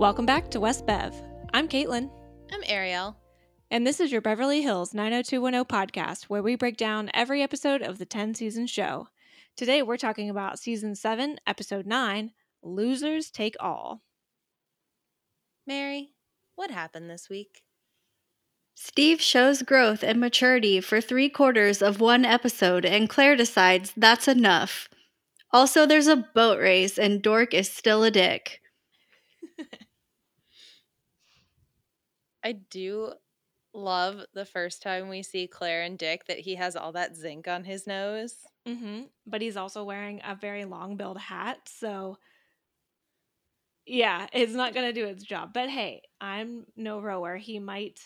Welcome back to West Bev. I'm Caitlin, I'm Ariel. and this is your Beverly Hills 90210 podcast, where we break down every episode of the 10 season show. Today, we're talking about season 7, episode 9 Losers Take All. Mary, what happened this week? Steve shows growth and maturity for three quarters of one episode, and Claire decides that's enough. Also, there's a boat race, and Dork is still a dick. I do love the first time we see Claire and Dick that he has all that zinc on his nose. Mm-hmm. But he's also wearing a very long billed hat, so yeah, it's not going to do its job. But hey, I'm no rower. He might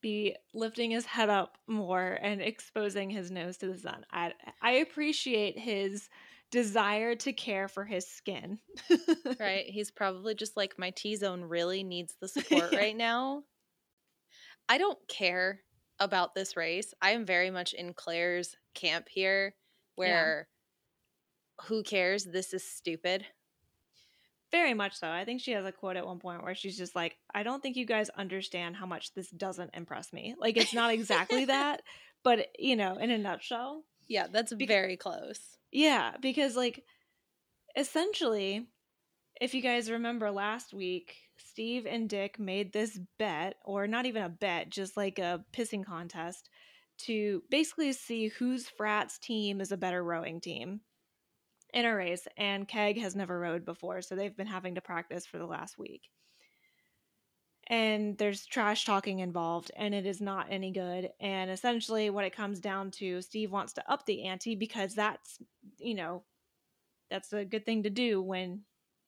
be lifting his head up more and exposing his nose to the sun. I I appreciate his desire to care for his skin. Right? He's probably just like, my T zone really needs the support Yeah. right now. I don't care about this race. I am very much in Claire's camp here, where who cares? This is stupid. Very much so. I think she has a quote at one point where she's just like, I don't think you guys understand how much this doesn't impress me. Like, it's not exactly that, but, you know, in a nutshell. Yeah, that's Bec- very close. Yeah, because, like, essentially, if you guys remember last week, Steve and Dick made this bet, or not even a bet, just like a pissing contest to basically see whose frat's team is a better rowing team in a race. And Keg has never rowed before, so they've been having to practice for the last week. And there's trash talking involved, and it is not any good. And essentially, what it comes down to, Steve wants to up the ante because that's, you know, that's a good thing to do when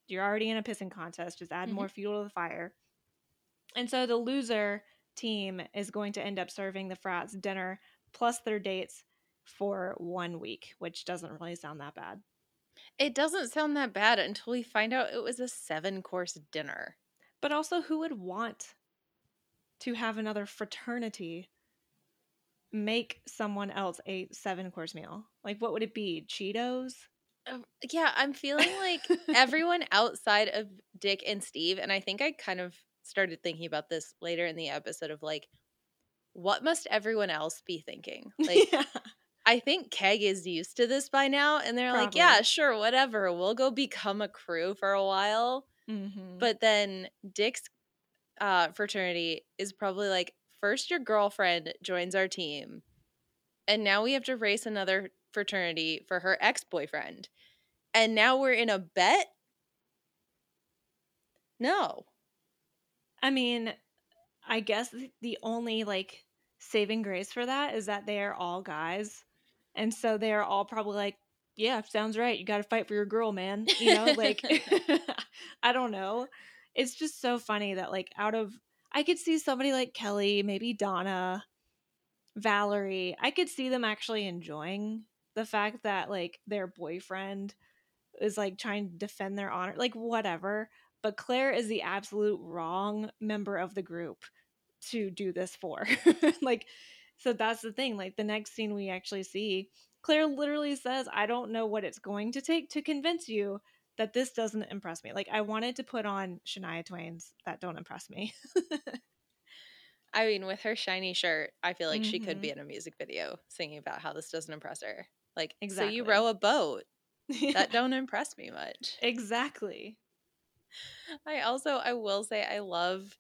you're already in a pissing contest. Just add Mhm. more fuel to the fire. And so the loser team is going to end up serving the frats dinner plus their dates for one week, which doesn't really sound that bad. It doesn't sound that bad until we find out it was a seven course dinner. But also, who would want to have another fraternity make someone else a seven course meal? Like, what would it be? Cheetos? Um, yeah, I'm feeling like everyone outside of Dick and Steve, and I think I kind of started thinking about this later in the episode of like, what must everyone else be thinking? Like, yeah. I think Keg is used to this by now, and they're like, yeah, sure, whatever. We'll go become a crew for a while. Mm-hmm. But then Dick's uh, fraternity is probably like, first your girlfriend joins our team, and now we have to race another fraternity for her ex boyfriend. And now we're in a bet? No. I mean, I guess the only like saving grace for that is that they are all guys. And so they are all probably like, yeah, sounds right. You got to fight for your girl, man. You know, like, I don't know. It's just so funny that, like, out of, I could see somebody like Kelly, maybe Donna, Valerie, I could see them actually enjoying the fact that, like, their boyfriend is like trying to defend their honor, like, whatever but Claire is the absolute wrong member of the group to do this for. like, so that's the thing. Like, the next scene we actually see, Claire literally says, I don't know what it's going to take to convince you that this doesn't impress me. Like, I wanted to put on Shania Twain's That Don't Impress Me. I mean, with her shiny shirt, I feel like she could be mm-hmm. in a music video singing about how this doesn't impress her. Like, so you row a boat. Yeah, That don't impress me much. exactly. I also I will say I love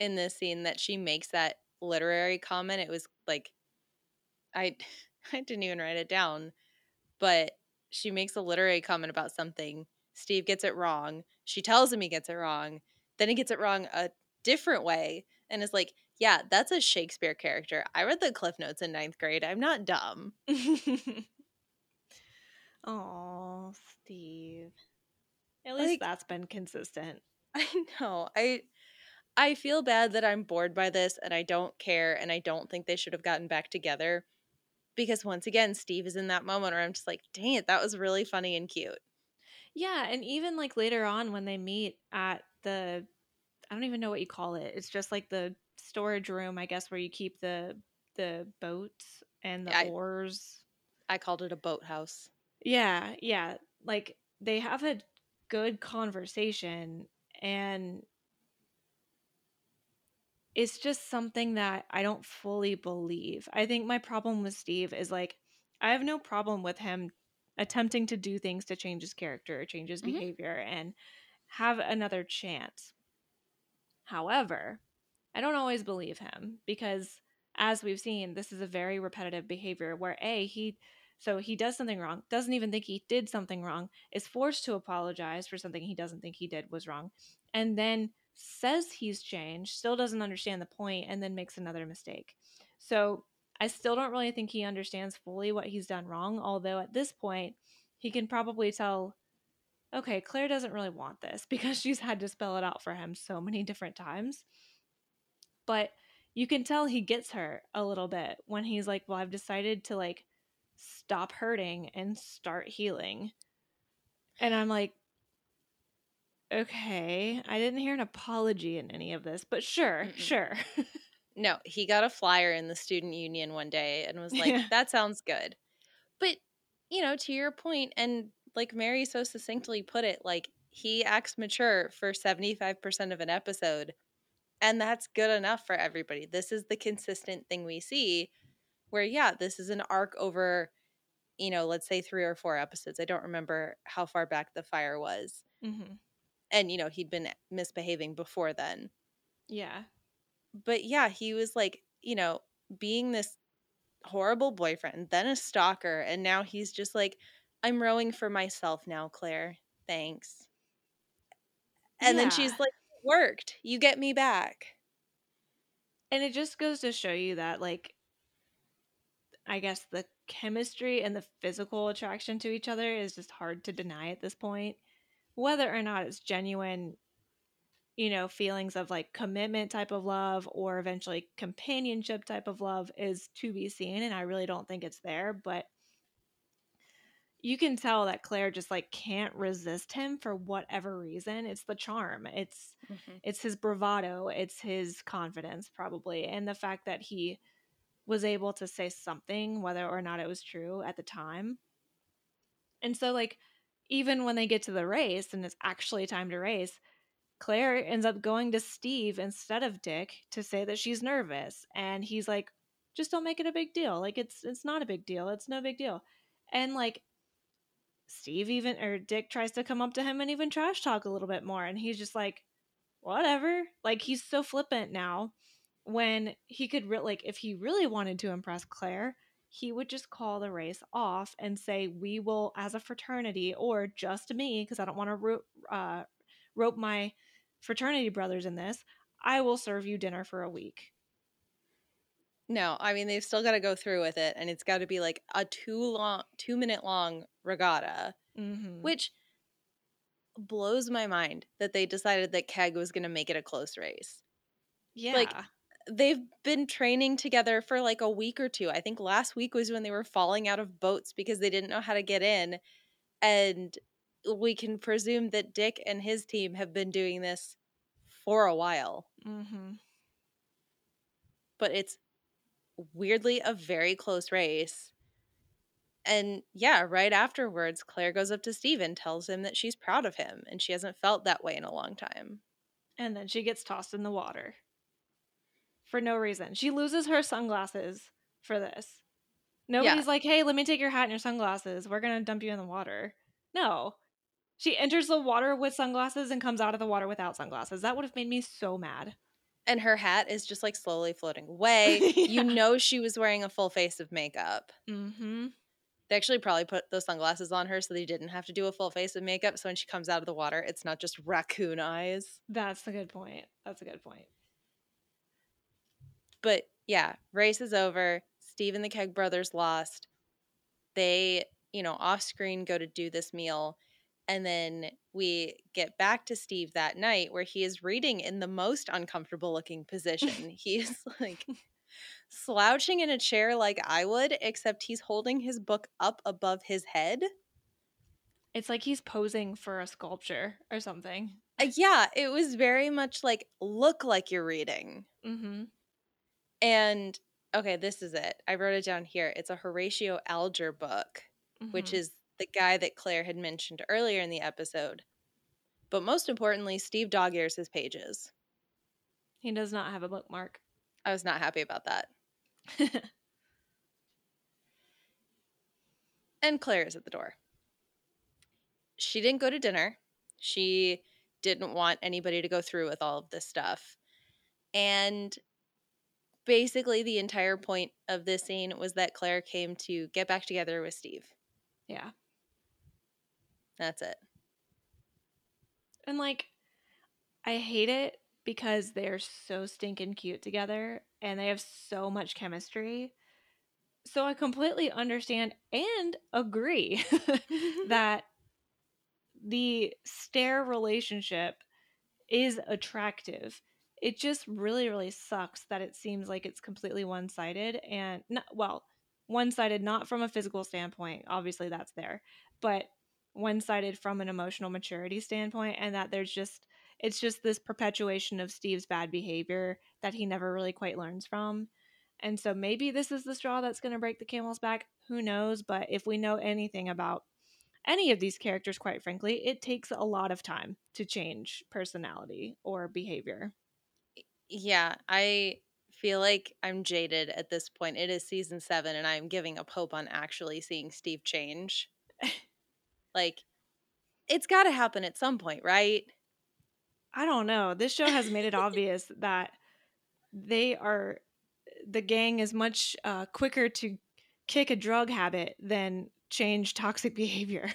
in this scene that she makes that literary comment. It was like I I didn't even write it down, but she makes a literary comment about something. Steve gets it wrong. She tells him he gets it wrong. Then he gets it wrong a different way and is like, "Yeah, that's a Shakespeare character. I read the Cliff Notes in ninth grade. I'm not dumb." Oh, Steve. At least Like- that's been consistent. I know. I I feel bad that I'm bored by this and I don't care and I don't think they should have gotten back together. Because once again, Steve is in that moment where I'm just like, dang it, that was really funny and cute. Yeah, and even like later on when they meet at the I don't even know what you call it. It's just like the storage room, I guess, where you keep the the boats and the I- oars. I called it a boathouse. Yeah, yeah. Like they have a good conversation and it's just something that I don't fully believe. I think my problem with Steve is like I have no problem with him attempting to do things to change his character, change his Mhm. behavior, and have another chance. However, I don't always believe him because, as we've seen, this is a very repetitive behavior where A, he so he does something wrong, doesn't even think he did something wrong, is forced to apologize for something he doesn't think he did was wrong, and then says he's changed, still doesn't understand the point, and then makes another mistake. So I still don't really think he understands fully what he's done wrong, although at this point, he can probably tell okay, Claire doesn't really want this because she's had to spell it out for him so many different times. But you can tell he gets her a little bit when he's like, "Well, I've decided to like stop hurting and start healing." And I'm like, "Okay, I didn't hear an apology in any of this, but sure, Mm-mm. sure." No, he got a flyer in the student union one day and was like, Yeah. that sounds good. But, you know, to your point, and like Mary so succinctly put it, like he acts mature for 75% of an episode. And that's good enough for everybody. This is the consistent thing we see where, yeah, this is an arc over, you know, let's say three or four episodes. I don't remember how far back the fire was. hmm And, you know, he'd been misbehaving before then. Yeah. but yeah, he was like, you know, being this horrible boyfriend, then a stalker, and now he's just like, I'm rowing for myself now, Claire. Thanks. And then she's like, "It worked. You get me back. And it just goes to show you that, like, I guess the chemistry and the physical attraction to each other is just hard to deny at this point. Whether or not it's genuine, you know, feelings of like commitment type of love or eventually companionship type of love is to be seen. And I really don't think it's there. But you can tell that Claire just like can't resist him for whatever reason. It's the charm. It's mm-hmm. it's his bravado it's his confidence probably and the fact that he was able to say something whether or not it was true at the time and so like even when they get to the race and it's actually time to race claire ends up going to steve instead of dick to say that she's nervous and he's like just don't make it a big deal. Like it's it's not a big deal. It's no big deal. And like steve even or dick tries to come up to him and even trash talk a little bit more and he's just like whatever. Like he's so flippant now when he could re- like if he really wanted to impress Claire, he would just call the race off and say we will as a fraternity or just me because I don't want to ro- uh, rope my fraternity brothers in this. I will serve you dinner for a week. No, I mean they've still got to go through with it, and it's got to be like a two long, two minute long regatta, Mm-hmm. which blows my mind that they decided that Keg was going to make it a close race. yeah, they've been training together for like a week or two. I think last week was when they were falling out of boats because they didn't know how to get in. And we can presume that Dick and his team have been doing this for a while. mm-hmm. But it's weirdly a very close race. And yeah, right afterwards, Claire goes up to Steve and tells him that she's proud of him and she hasn't felt that way in a long time. and then she gets tossed in the water for no reason. She loses her sunglasses for this. Nobody's like, "Hey, let me take your hat and your sunglasses. We're gonna dump you in the water." No, she enters the water with sunglasses and comes out of the water without sunglasses. That would have made me so mad. And her hat is just like slowly floating away. Yeah. You know she was wearing a full face of makeup. Mm-hmm. They actually probably put those sunglasses on her so they didn't have to do a full face of makeup. So when she comes out of the water, it's not just raccoon eyes. That's a good point. That's a good point. But yeah, race is over. Steve and the Keg brothers lost. They, you know, off screen go to do this meal. And then we get back to Steve that night where he is reading in the most uncomfortable looking position. he is like slouching in a chair like I would, except he's holding his book up above his head. It's like he's posing for a sculpture or something. Uh, yeah, it was very much like look like you're reading. Mm-hmm. And okay, this is it. I wrote it down here. It's a Horatio Alger book, which Mm-hmm. is the guy that Claire had mentioned earlier in the episode. But most importantly, Steve dog ears his pages. He does not have a bookmark. I was not happy about that. and Claire is at the door. She didn't go to dinner. She didn't want anybody to go through with all of this stuff. And basically, the entire point of this scene was that Claire came to get back together with Steve. yeah. That's it. And like, I hate it because they're so stinking cute together and they have so much chemistry. So I completely understand and agree that the stare relationship is attractive. It just really, really sucks that it seems like it's completely one sided and not, well, one sided not from a physical standpoint. Obviously, that's there, but one sided from an emotional maturity standpoint, and that there's just it's just this perpetuation of Steve's bad behavior that he never really quite learns from. And so maybe this is the straw that's going to break the camel's back. Who knows? But if we know anything about any of these characters, quite frankly, it takes a lot of time to change personality or behavior. Yeah, I feel like I'm jaded at this point. It is season seven, and I'm giving up hope on actually seeing Steve change. like, it's got to happen at some point, right? I don't know. This show has made it obvious that they are the gang is much uh, quicker to kick a drug habit than change toxic behavior.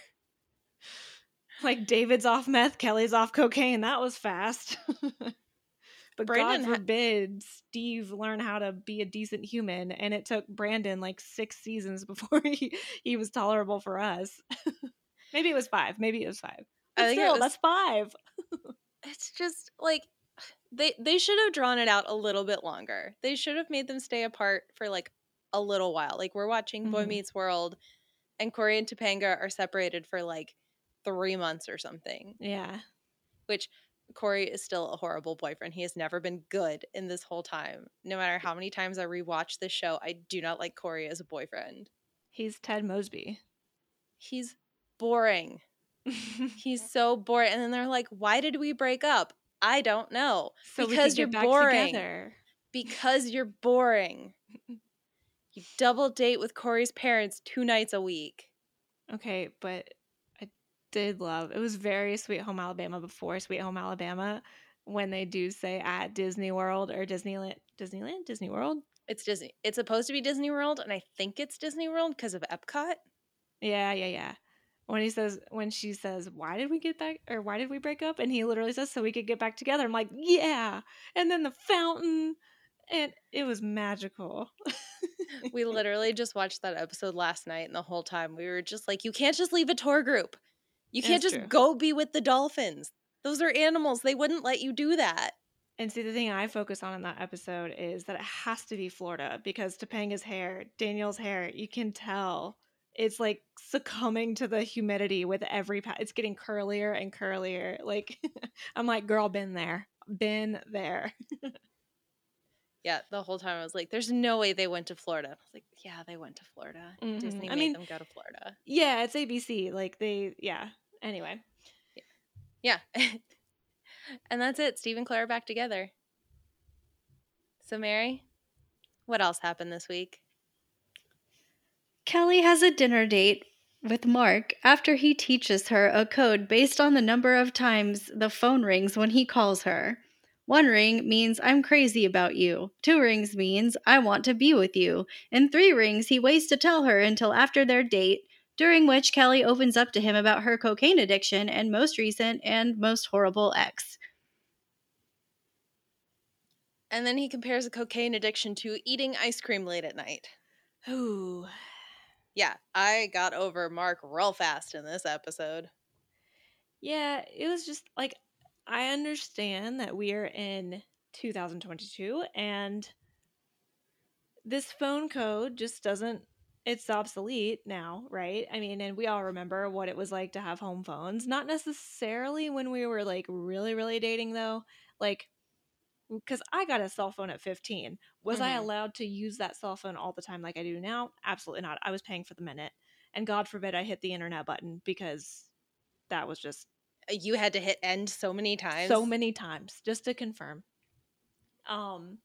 like David's off meth, Kelly's off cocaine. That was fast. But Brandon God ha- forbid Steve learn how to be a decent human, and it took Brandon like six seasons before he he was tolerable for us. maybe it was five. Maybe it was five. But I think it still, was- that's five. It's just like they they should have drawn it out a little bit longer. They should have made them stay apart for like a little while. Like we're watching Boy Mhm. Meets World, and Corey and Topanga are separated for like three months or something. Yeah. Which Corey is still a horrible boyfriend. He has never been good in this whole time. No matter how many times I rewatch this show, I do not like Corey as a boyfriend. He's Ted Mosby. He's boring. He's so boring. And then they're like, "Why did we break up?" I don't know. so Because you're boring. together. because you're boring. You double date with Corey's parents two nights a week. Okay, but did love it was very Sweet Home Alabama before Sweet Home Alabama when they do say at Disney World or Disneyland Disneyland Disney World. It's Disney. It's supposed to be Disney World, and I think it's Disney World because of Epcot. Yeah, yeah, yeah. When he says when she says, "Why did we get back or why did we break up?" and he literally says, "So we could get back together." I'm like, "Yeah." And then the fountain and it was magical. We literally just watched that episode last night, and the whole time we were just like, "You can't just leave a tour group. You can't just true. go be with the dolphins. Those are animals. They wouldn't let you do that." And see, the thing I focus on in that episode is that it has to be Florida because Topanga's hair, Danielle's hair, you can tell it's like succumbing to the humidity with every pa- it's getting curlier and curlier. Like I'm like, girl, been there, been there. Yeah, the whole time I was like, "There's no way they went to Florida." I was like, "Yeah, they went to Florida. Mhm. Disney I made mean- them go to Florida." Yeah, it's ABC. Like they, yeah. Anyway, Yeah. and that's it. Steve and Claire are back together. So, Mary, what else happened this week? Kelly has a dinner date with Mark after he teaches her a code based on the number of times the phone rings when he calls her. One ring means I'm crazy about you. Two rings means I want to be with you. And three rings he waits to tell her until after their date, during which Kelly opens up to him about her cocaine addiction and most recent and most horrible ex. And then he compares a cocaine addiction to eating ice cream late at night. ooh, Yeah, I got over Mark real fast in this episode. yeah. It was just like I understand that we are in 2022 and this phone code just doesn't it's obsolete now, right? I mean, and we all remember what it was like to have home phones. Not necessarily when we were like really, really dating, though. Like, because I got a cell phone at 15. Was I Mhm. allowed to use that cell phone all the time like I do now? Absolutely not. I was paying for the minute. And God forbid I hit the internet button because that was just you had to hit end so many times. so many times just to confirm. Um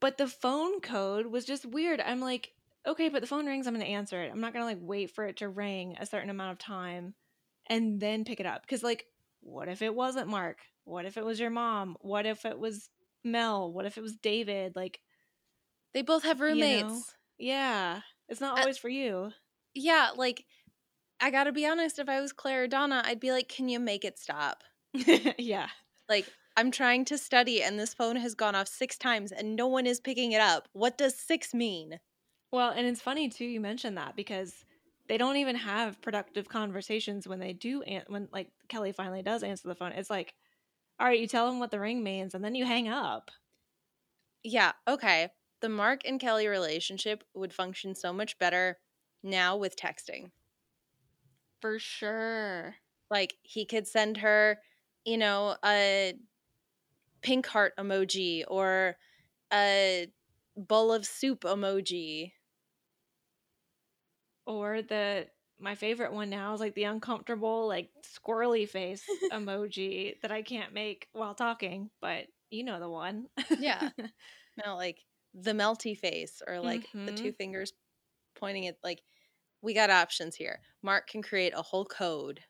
but the phone code was just weird. I'm like, okay, but the phone rings, I'm going to answer it. I'm not going to like wait for it to ring a certain amount of time and then pick it up cuz like what if it wasn't Mark? What if it was your mom? What if it was Mel? What if it was David? Like They both have You know? roommates. yeah, it's not Uh, always for you. Yeah, like I gotta be honest, if I was Claire or Donna, I'd be like, can you make it stop? yeah. Like, I'm trying to study and this phone has gone off six times and no one is picking it up. What does six mean? Well, and it's funny too you mentioned that because they don't even have productive conversations when they do an- when like Kelly finally does answer the phone. It's like, all right, you tell them what the ring means and then you hang up. Yeah, okay. The Mark and Kelly relationship would function so much better now with texting. For sure. Like, he could send her, you know, a pink heart emoji or a bowl of soup emoji. Or the my favorite one now is like the uncomfortable like squirrely face emoji that I can't make while talking, but you know the one. Yeah. No, like the melty face or like the Mhm. two fingers pointing at like we got options here. Mark can create a whole code.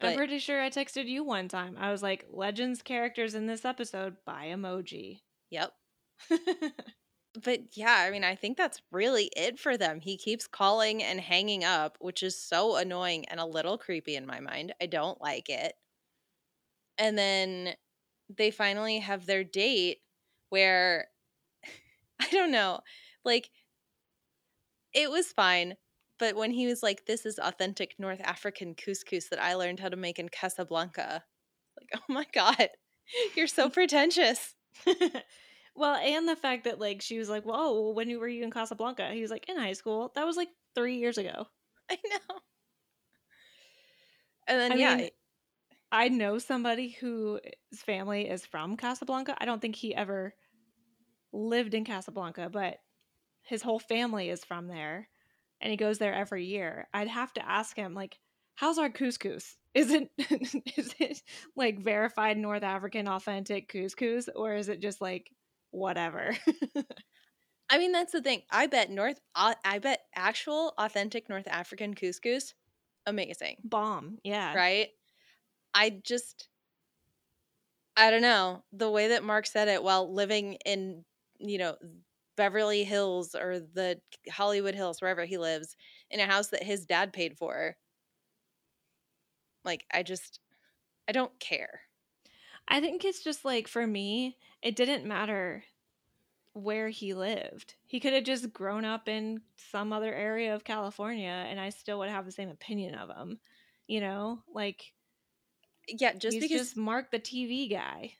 I'm pretty sure I texted you one time. I was like, Legends characters in this episode by emoji. yep. But yeah, I mean, I think that's really it for them. He keeps calling and hanging up, which is so annoying and a little creepy in my mind. I don't like it. And then they finally have their date where I don't know, like it was fine, but when he was like, This is authentic North African couscous that I learned how to make in Casablanca, like, oh my God, you're so pretentious. well, and the fact that like she was like, "Whoa, when were you in Casablanca?" He was like, "In high school." That was like three years ago. I know. And then, I yeah, mean, I know somebody whose family is from Casablanca. I don't think he ever lived in Casablanca, but his whole family is from there, and he goes there every year. I'd have to ask him like, "How's our couscous? Is it is it like verified North African authentic couscous, or is it just like whatever?" I mean, that's the thing. I bet North, I bet actual authentic North African couscous, amazing, Bomb, yeah. right? I just, I don't know the way that Mark said it while living in, you know, Beverly Hills or the Hollywood Hills, wherever he lives, in a house that his dad paid for. Like, I just, I don't care. I think it's just like for me, it didn't matter where he lived. He could have just grown up in some other area of California and I still would have the same opinion of him. You know, like Yeah, just he's because just Mark the TV guy.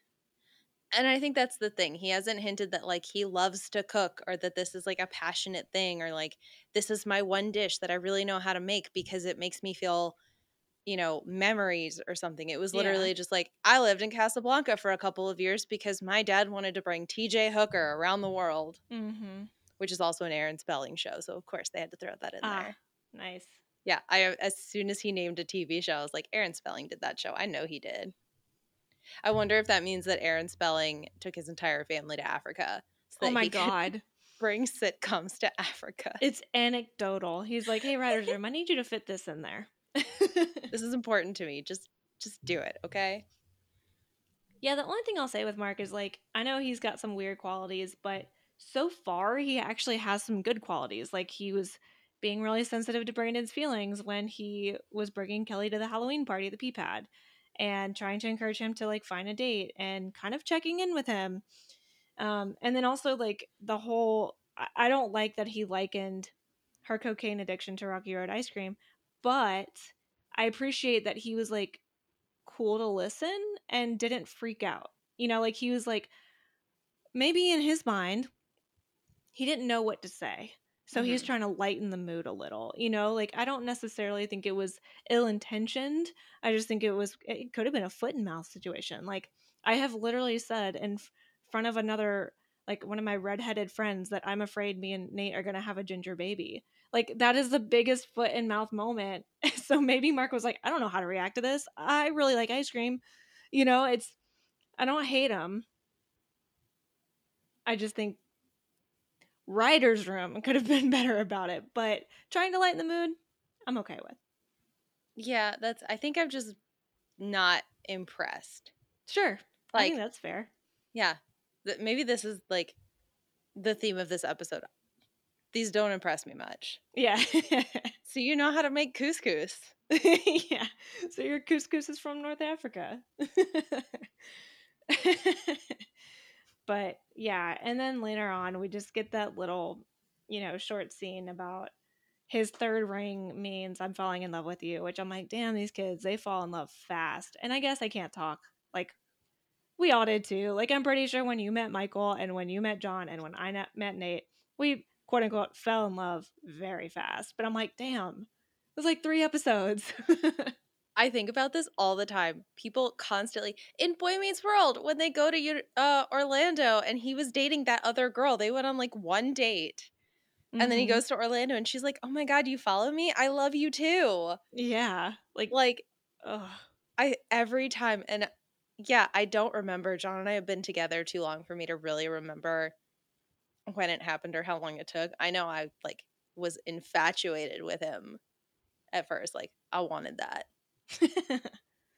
And I think that's the thing. He hasn't hinted that like he loves to cook or that this is like a passionate thing or like this is my one dish that I really know how to make because it makes me feel, you know, memories or something. It was Yeah. literally just like I lived in Casablanca for a couple of years because my dad wanted to bring TJ Hooker around the world, Mm-hmm. which is also an Aaron Spelling show. So of course they had to throw that in Ah, there. nice. Yeah, I as soon as he named a TV show, I was like, Aaron Spelling did that show. I know he did. I wonder if that means that Aaron Spelling took his entire family to Africa. So Oh my god. bring sitcoms to Africa. It's anecdotal. He's like, "Hey, writers room, I need you to fit this in there." This is important to me. Just just do it, okay? Yeah, the only thing I'll say with Mark is like, I know he's got some weird qualities, but so far he actually has some good qualities. Like he was being really sensitive to Brandon's feelings when he was bringing Kelly to the Halloween party at the Peapad and trying to encourage him to like find a date and kind of checking in with him. Um, and then also like the whole, I, don't like that he likened her cocaine addiction to Rocky Road ice cream, but I appreciate that he was like cool to listen and didn't freak out. You know, like he was like, maybe in his mind, he didn't know what to say. So he was Mhm. trying to lighten the mood a little. You know, like I don't necessarily think it was ill intentioned. I just think it was, it could have been a foot and mouth situation. Like I have literally said in f- front of another like one of my redheaded friends that I'm afraid me and Nate are gonna have a ginger baby. Like that is the biggest foot and mouth moment. so maybe Mark was like, I don't know how to react to this. I really like ice cream. You know, it's I don't hate him. I just think writer's room could have been better about it, but trying to lighten the mood, I'm okay with. Yeah, that's I think I'm just not impressed. Sure. I Like think that's fair. yeah, th- maybe this is like the theme of this episode. These don't impress me much. Yeah. So you know how to make couscous. yeah. So your couscous is from North Africa. But yeah, and then later on we just get that little, you know, short scene about his third ring means I'm falling in love with you, which I'm like, damn, these kids, they fall in love fast. And I guess I can't talk. Like we all did too. Like I'm pretty sure when you met Michael and when you met John and when I met Nate, we quote unquote fell in love very fast. But I'm like, damn, it was like three episodes. I think about this all the time. People constantly in Boy Meets World when they go to uh, Orlando and he was dating that other girl. They went on like one date. And then he Mhm. goes to Orlando and she's like, "Oh my god, you follow me? I love you too." yeah, like, Like ugh. I every time and yeah, I don't remember. John and I have been together too long for me to really remember when it happened or how long it took. I know I like was infatuated with him at first. Like I wanted that.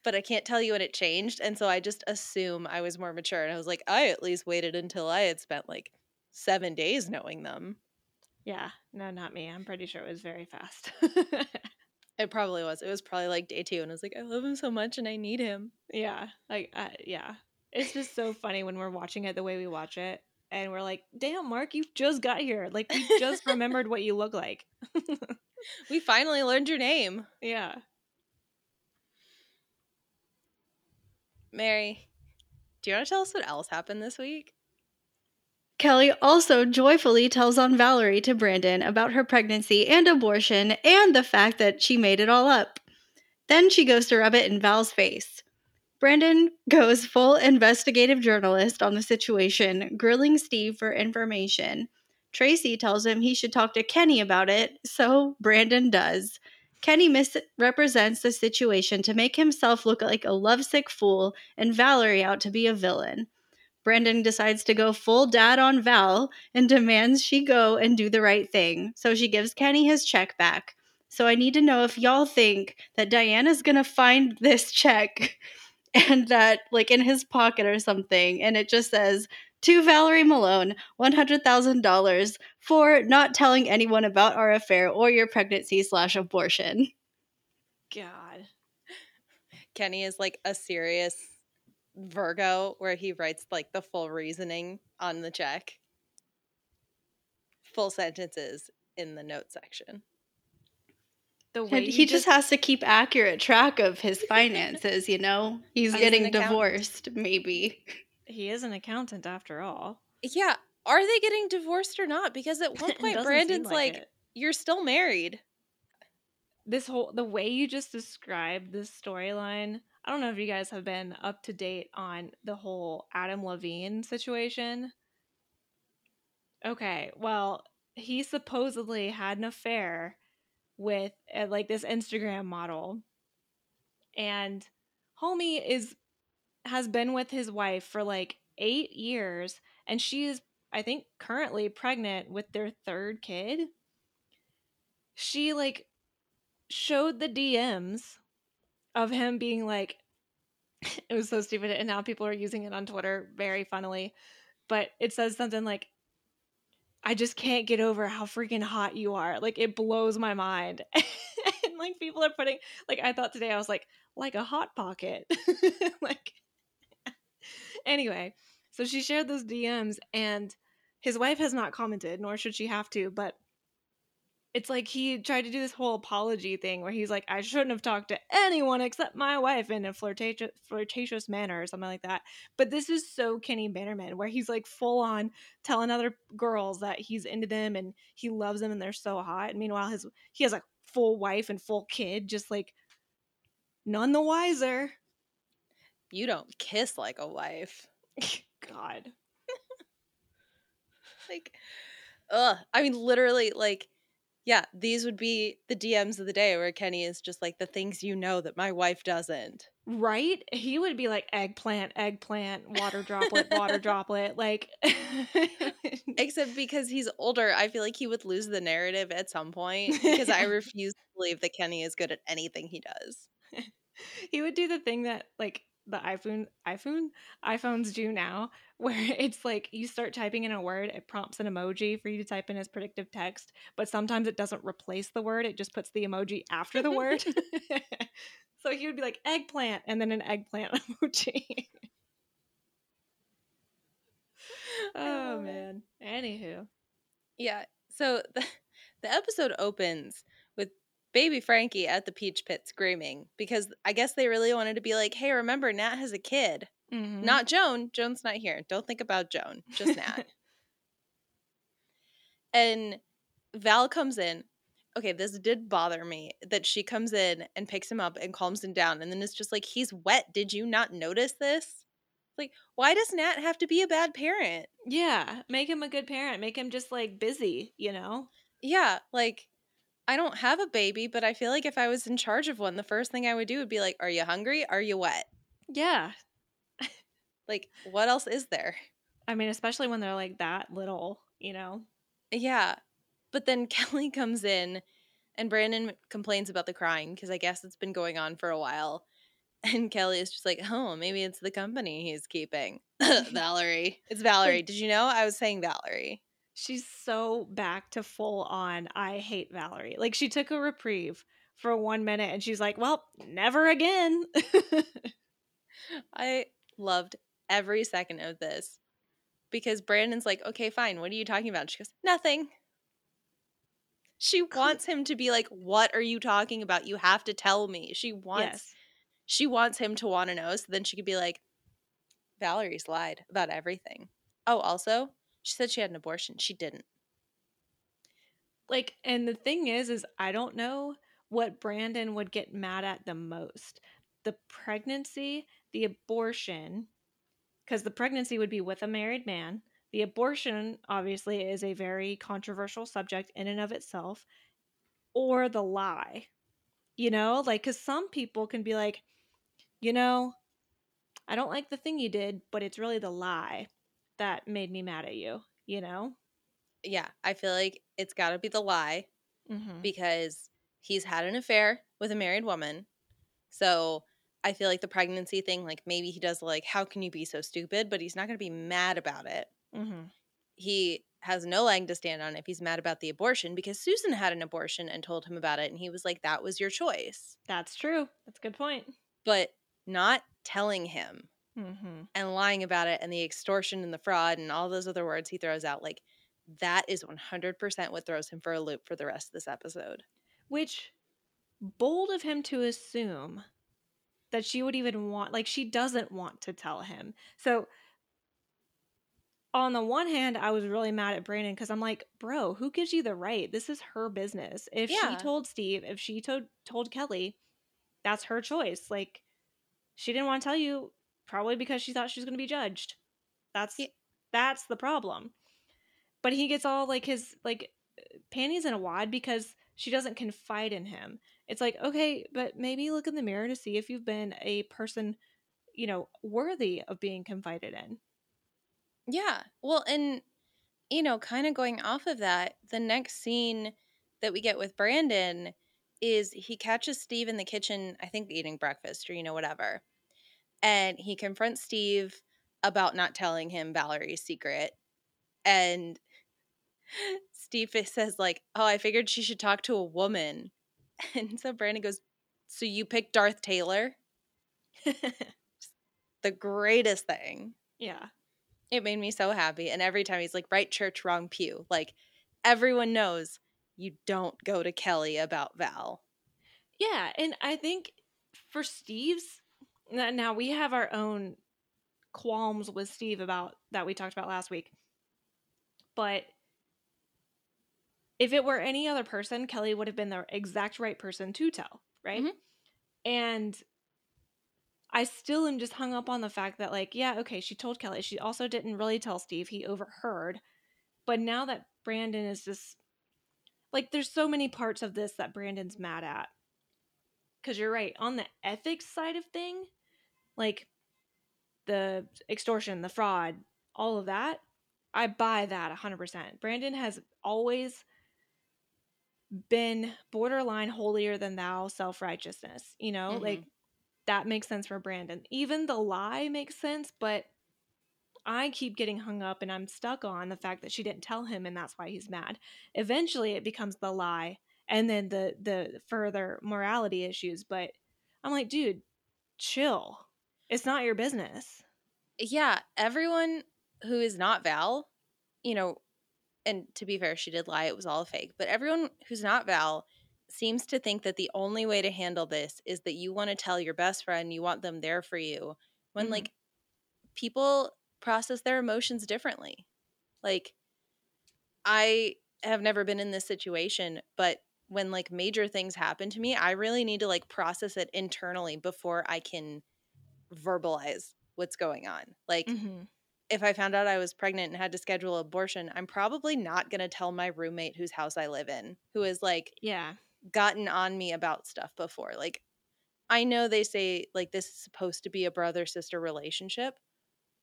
But I can't tell you when it changed. And so I just assume I was more mature. And I was like, I at least waited until I had spent like seven days knowing them. yeah, no, not me. I'm pretty sure it was very fast. It probably was. It was probably like day two. And I was like, I love him so much and I need him. yeah, like, uh, yeah. It's just so funny when we're watching it the way we watch it. And we're like, damn, Mark, you just got here. Like, we just remembered what you look like. We finally learned your name. yeah. Mary, do you want to tell us what else happened this week? Kelly also joyfully tells on Valerie to Brandon about her pregnancy and abortion and the fact that she made it all up. Then she goes to rub it in Val's face. Brandon goes full investigative journalist on the situation, grilling Steve for information. Tracy tells him he should talk to Kenny about it, so Brandon does. Kenny misrepresents the situation to make himself look like a lovesick fool and Valerie out to be a villain. Brandon decides to go full dad on Val and demands she go and do the right thing. So she gives Kenny his check back. So I need to know if y'all think that Diana's gonna find this check and that, like, in his pocket or something, and it just says, to Valerie Malone, $100,000 for not telling anyone about our affair or your pregnancy slash abortion. God. Kenny is like a serious Virgo where he writes like the full reasoning on the check. Full sentences in the note section. The way And you he just has to keep accurate track of his finances, you know? He's He's getting divorced, maybe. He is an accountant after all. Yeah. Are they getting divorced or not? Because at one point Brandon's like, it. you're still married. this whole the way you just described this storyline i don't know if you guys have been up to date on the whole adam levine situation okay well he supposedly had an affair with uh, like this instagram model and homie is has been with his wife for like eight years and she is i think currently pregnant with their third kid she like showed the DMs of him being like, it was so stupid. And now people are using it on Twitter very funnily. But it says something like, I just can't get over how freaking hot you are. Like, it blows my mind. and like, people are putting, like, I thought today, I was like, like a hot pocket. like, anyway, so she shared those DMs, and his wife has not commented, nor should she have to, but it's like he tried to do this whole apology thing where he's like, I shouldn't have talked to anyone except my wife in a flirtatious, flirtatious manner or something like that. But this is so Kenny Bannerman, where he's like full on telling other girls that he's into them and he loves them and they're so hot. And meanwhile, his he has a full wife and full kid, just like none the wiser. You don't kiss like a wife. God. like, ugh. I mean, literally, like, yeah, these would be the DMs of the day where Kenny is just like the things you know that my wife doesn't. Right? He would be like eggplant, eggplant, water droplet, water droplet. Like, Except because he's older, I feel like he would lose the narrative at some point because I refuse to believe that Kenny is good at anything he does. he would do the thing that like the iPhone iPhone iPhones do now where it's like you start typing in a word it prompts an emoji for you to type in as predictive text but sometimes it doesn't replace the word it just puts the emoji after the word. So he would be like eggplant and then an eggplant emoji. Oh man. Anywho. Yeah. So the, the episode opens baby Frankie at the peach pit screaming because I guess they really wanted to be like, hey, remember, Nat has a kid. Mhm. Not Joan. Joan's not here. Don't think about Joan. Just Nat. and Val comes in. Okay, this did bother me that she comes in and picks him up and calms him down. And then it's just like, he's wet. Did you not notice this? Like, why does Nat have to be a bad parent? yeah make him a good parent make him just like busy you know Yeah, like I don't have a baby, but I feel like if I was in charge of one, the first thing I would do would be like, "Are you hungry? Are you wet? yeah Like, what else is there?" i mean especially when they're like that little you know Yeah. But then Kelly comes in and Brandon complains about the crying because I guess it's been going on for a while. And Kelly is just like, "Oh, maybe it's the company he's keeping." Valerie. It's Valerie. Did you know I was saying Valerie? She's so back to full on. I hate Valerie. Like she took a reprieve for one minute and she's like, well, never again. I loved every second of this because Brandon's like, okay, fine. What are you talking about? She goes, nothing. She wants him to be like, what are you talking about? You have to tell me. She wants yes. she wants him to want to know so then she could be like, Valerie's lied about everything. Oh, also, she said she had an abortion. She didn't. Like, and the thing is, is I don't know what Brandon would get mad at the most. The pregnancy, the abortion, because the pregnancy would be with a married man. The abortion, obviously, is a very controversial subject in and of itself, or the lie. You know, like, because some people can be like, you know, I don't like the thing you did, but it's really the lie that made me mad at you, you know? Yeah, I feel like it's got to be the lie Mm-hmm. because he's had an affair with a married woman. So I feel like the pregnancy thing, like maybe he does like, how can you be so stupid? But he's not going to be mad about it. Mm-hmm. He has no leg to stand on if he's mad about the abortion because Susan had an abortion and told him about it. And he was like, that was your choice. That's true. That's a good point. But not telling him Mm-hmm. and lying about it and the extortion and the fraud and all those other words he throws out, like that is 100% what throws him for a loop for the rest of this episode. Which bold of him to assume that she would even want like she doesn't want to tell him. So on the one hand, I was really mad at Brandon because I'm like, bro, who gives you the right? This is her business. If Yeah. she told Steve, if she told told Kelly, that's her choice. Like she didn't want to tell you probably because she thought she was going to be judged. That's Yeah. that's the problem. But he gets all like his like panties in a wad because she doesn't confide in him. It's like, okay, but maybe look in the mirror to see if you've been a person, you know, worthy of being confided in. Yeah. Well, and you know, kind of going off of that, the next scene that we get with Brandon is he catches Steve in the kitchen, I think eating breakfast or you know whatever. And he confronts Steve about not telling him Valerie's secret. And Steve says like, "Oh, I figured she should talk to a woman." And so Brandon goes, "So you picked Darth Taylor?" The greatest thing. yeah. It made me so happy. And every time he's like, right church, wrong pew. Like, everyone knows you don't go to Kelly about Val. Yeah, and I think for Steve's now we have our own qualms with Steve about that we talked about last week. But if it were any other person, Kelly would have been the exact right person to tell, right? Mhm. And I still am just hung up on the fact that like, yeah, okay, she told Kelly. She also didn't really tell Steve. He overheard. But now that Brandon is just like, there's so many parts of this that Brandon's mad at. Because you're right, on the ethics side of thing, like the extortion, the fraud, all of that, I buy that 100%. Brandon has always been borderline holier than thou self righteousness. You know, Mhm. like that makes sense for Brandon. Even the lie makes sense, but I keep getting hung up and I'm stuck on the fact that she didn't tell him and that's why he's mad. Eventually it becomes the lie and then the the further morality issues, but I'm like, dude, chill. It's not your business. yeah, everyone who is not Val, you know, and to be fair, she did lie, it was all a fake, but everyone who's not Val seems to think that the only way to handle this is that you want to tell your best friend you want them there for you when Mhm. like people process their emotions differently. Like I have never been in this situation, but when like major things happen to me, I really need to like process it internally before I can verbalize what's going on. Like Mhm. if I found out I was pregnant and had to schedule abortion, I'm probably not going to tell my roommate whose house I live in, who has like Yeah. gotten on me about stuff before. Like I know they say like this is supposed to be a brother sister relationship,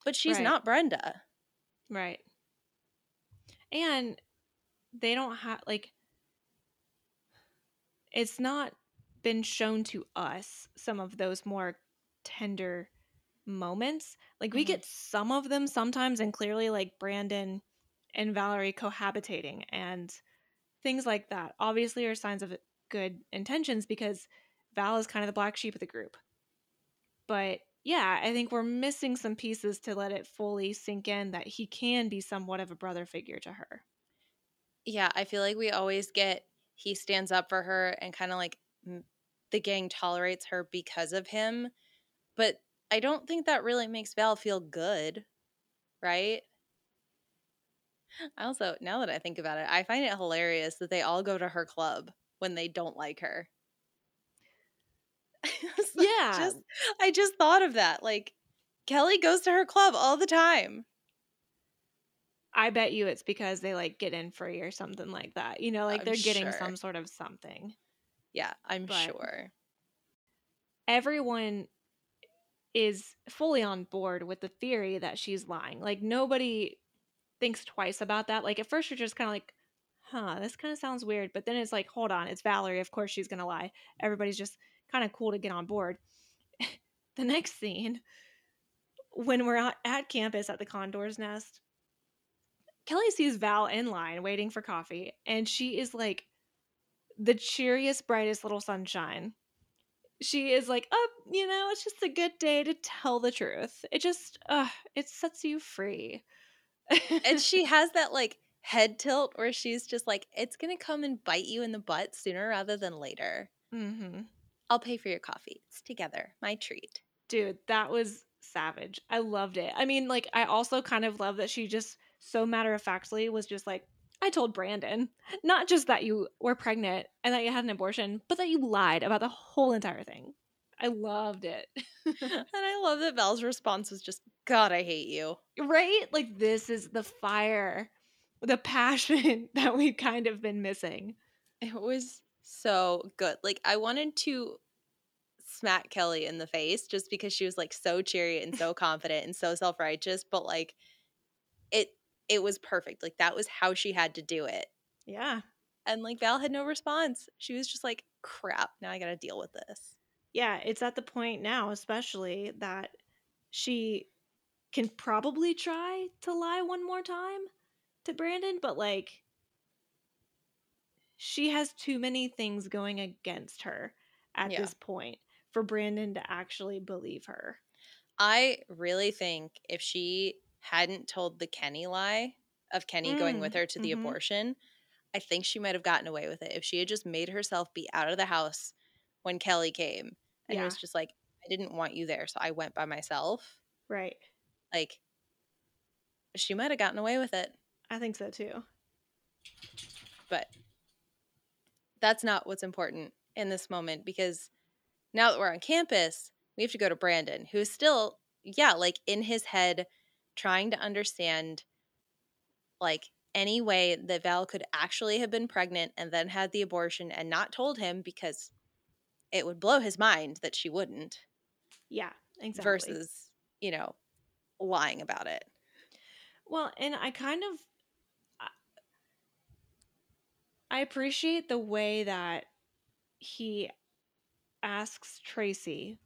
but she's Right. not Brenda. Right. And they don't have like it's not been shown to us some of those more tender moments. Like we Mhm. get some of them sometimes and clearly like Brandon and Valerie cohabitating and things like that. Obviously are signs of good intentions because Val is kind of the black sheep of the group. But yeah, I think we're missing some pieces to let it fully sink in that he can be somewhat of a brother figure to her. Yeah, I feel like we always get he stands up for her and kind of like the gang tolerates her because of him, but I don't think that really makes Val feel good, right? I also, now that I think about it, I find it hilarious that they all go to her club when they don't like her. Yeah. just I just thought of that. Like Kelly goes to her club all the time. I bet you it's because they like get in free or something like that. You know, like I'm they're getting sure. some sort of something. Yeah, I'm But- sure. Everyone is fully on board with the theory that she's lying. Like nobody thinks twice about that. Like at first you're just kind of like, huh, this kind of sounds weird. But then it's like, hold on, it's Valerie. Of course she's to lie. Everybody's just kind of cool to get on board. the next scene, when we're at campus at the Condor's Nest, Kelly sees Val in line waiting for coffee, and she is like the cheeriest, brightest little sunshine. She is like, oh, you know, it's just a good day to tell the truth. It just, uh, it sets you free. And she has that like head tilt where she's just like, it's gonna come and bite you in the butt sooner rather than later. Mm-hmm. I'll pay for your coffee. It's together. My treat. Dude, that was savage. I loved it. I mean, like, I also kind of love that she just so matter of factly was just like, I told Brandon, not just that you were pregnant and that you had an abortion, but that you lied about the whole entire thing. I loved it. And I love that Val's response was just, God, I hate you. right? Like, this is the fire, the passion that we've kind of been missing. It was so good. Like I wanted to smack Kelly in the face just because she was like so cheery and so confident and so self-righteous, but like it it was perfect. Like that was how she had to do it. Yeah. And like Val had no response. She was just like, "Crap, now I got to deal with this." Yeah. It's at the point now, especially that she can probably try to lie one more time to Brandon, but like she has too many things going against her at Yeah. this point for Brandon to actually believe her. I really think if she hadn't told the Kenny lie of Kenny going with Mm, her to the mhm. abortion, I think she might have gotten away with it if she had just made herself be out of the house when Kelly came and Yeah. was just like, I didn't want you there, so I went by myself. Right. Like, she might have gotten away with it, I think so too. but that's not what's important in this moment because now that we're on campus, we have to go to Brandon, who is still, yeah, like in his head, trying to understand like any way that Val could actually have been pregnant and then had the abortion and not told him because it would blow his mind that she wouldn't Yeah, exactly. versus, you know, lying about it. Well, and I kind of I- appreciate the way that he asks Tracy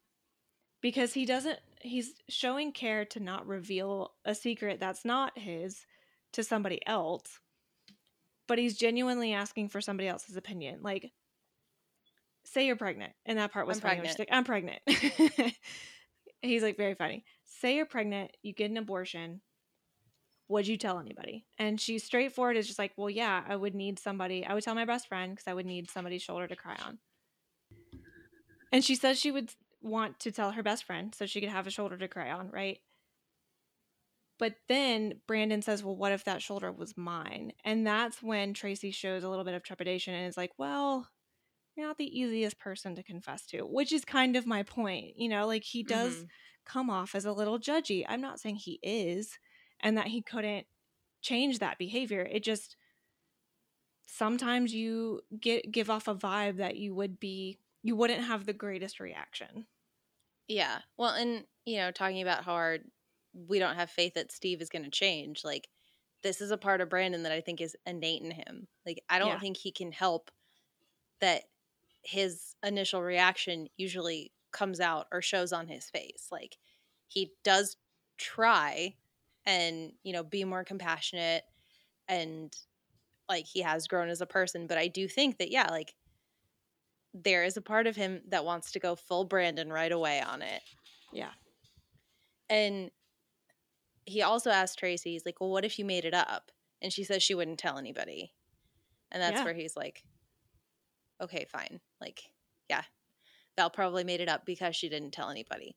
because he doesn't he's showing care to not reveal a secret that's not his to somebody else. But he's genuinely asking for somebody else's opinion. Like say you're pregnant. And that part was I'm funny. she's like, I'm pregnant. he's like very funny. Say you're pregnant, you get an abortion. Would you tell anybody? And she's straightforward, is just like, well, yeah, I would need somebody. I would tell my best friend because I would need somebody's shoulder to cry on. And she says she would want to tell her best friend so she could have a shoulder to cry on, right? But then Brandon says, well, what if that shoulder was mine? And that's when Tracy shows a little bit of trepidation and is like, well, you're not the easiest person to confess to, which is kind of my point. You know, like he does Mhm. come off as a little judgy. I'm not saying he is and that he couldn't change that behavior. It just sometimes you get give off a vibe that you would be you wouldn't have the greatest reaction. Yeah. Well, and, you know, talking about how our, we don't have faith that Steve is going to change, like, this is a part of Brandon that I think is innate in him. Like, I don't Yeah. think he can help that his initial reaction usually comes out or shows on his face. Like, he does try and, you know, be more compassionate and, like, he has grown as a person. But I do think that, yeah, like, there is a part of him that wants to go full Brandon right away on it. Yeah. And he also asked Tracy, he's like, Well, what if you made it up? And she says she wouldn't tell anybody. And that's Yeah. where he's like, Okay, fine. Like, yeah, Val probably made it up because she didn't tell anybody.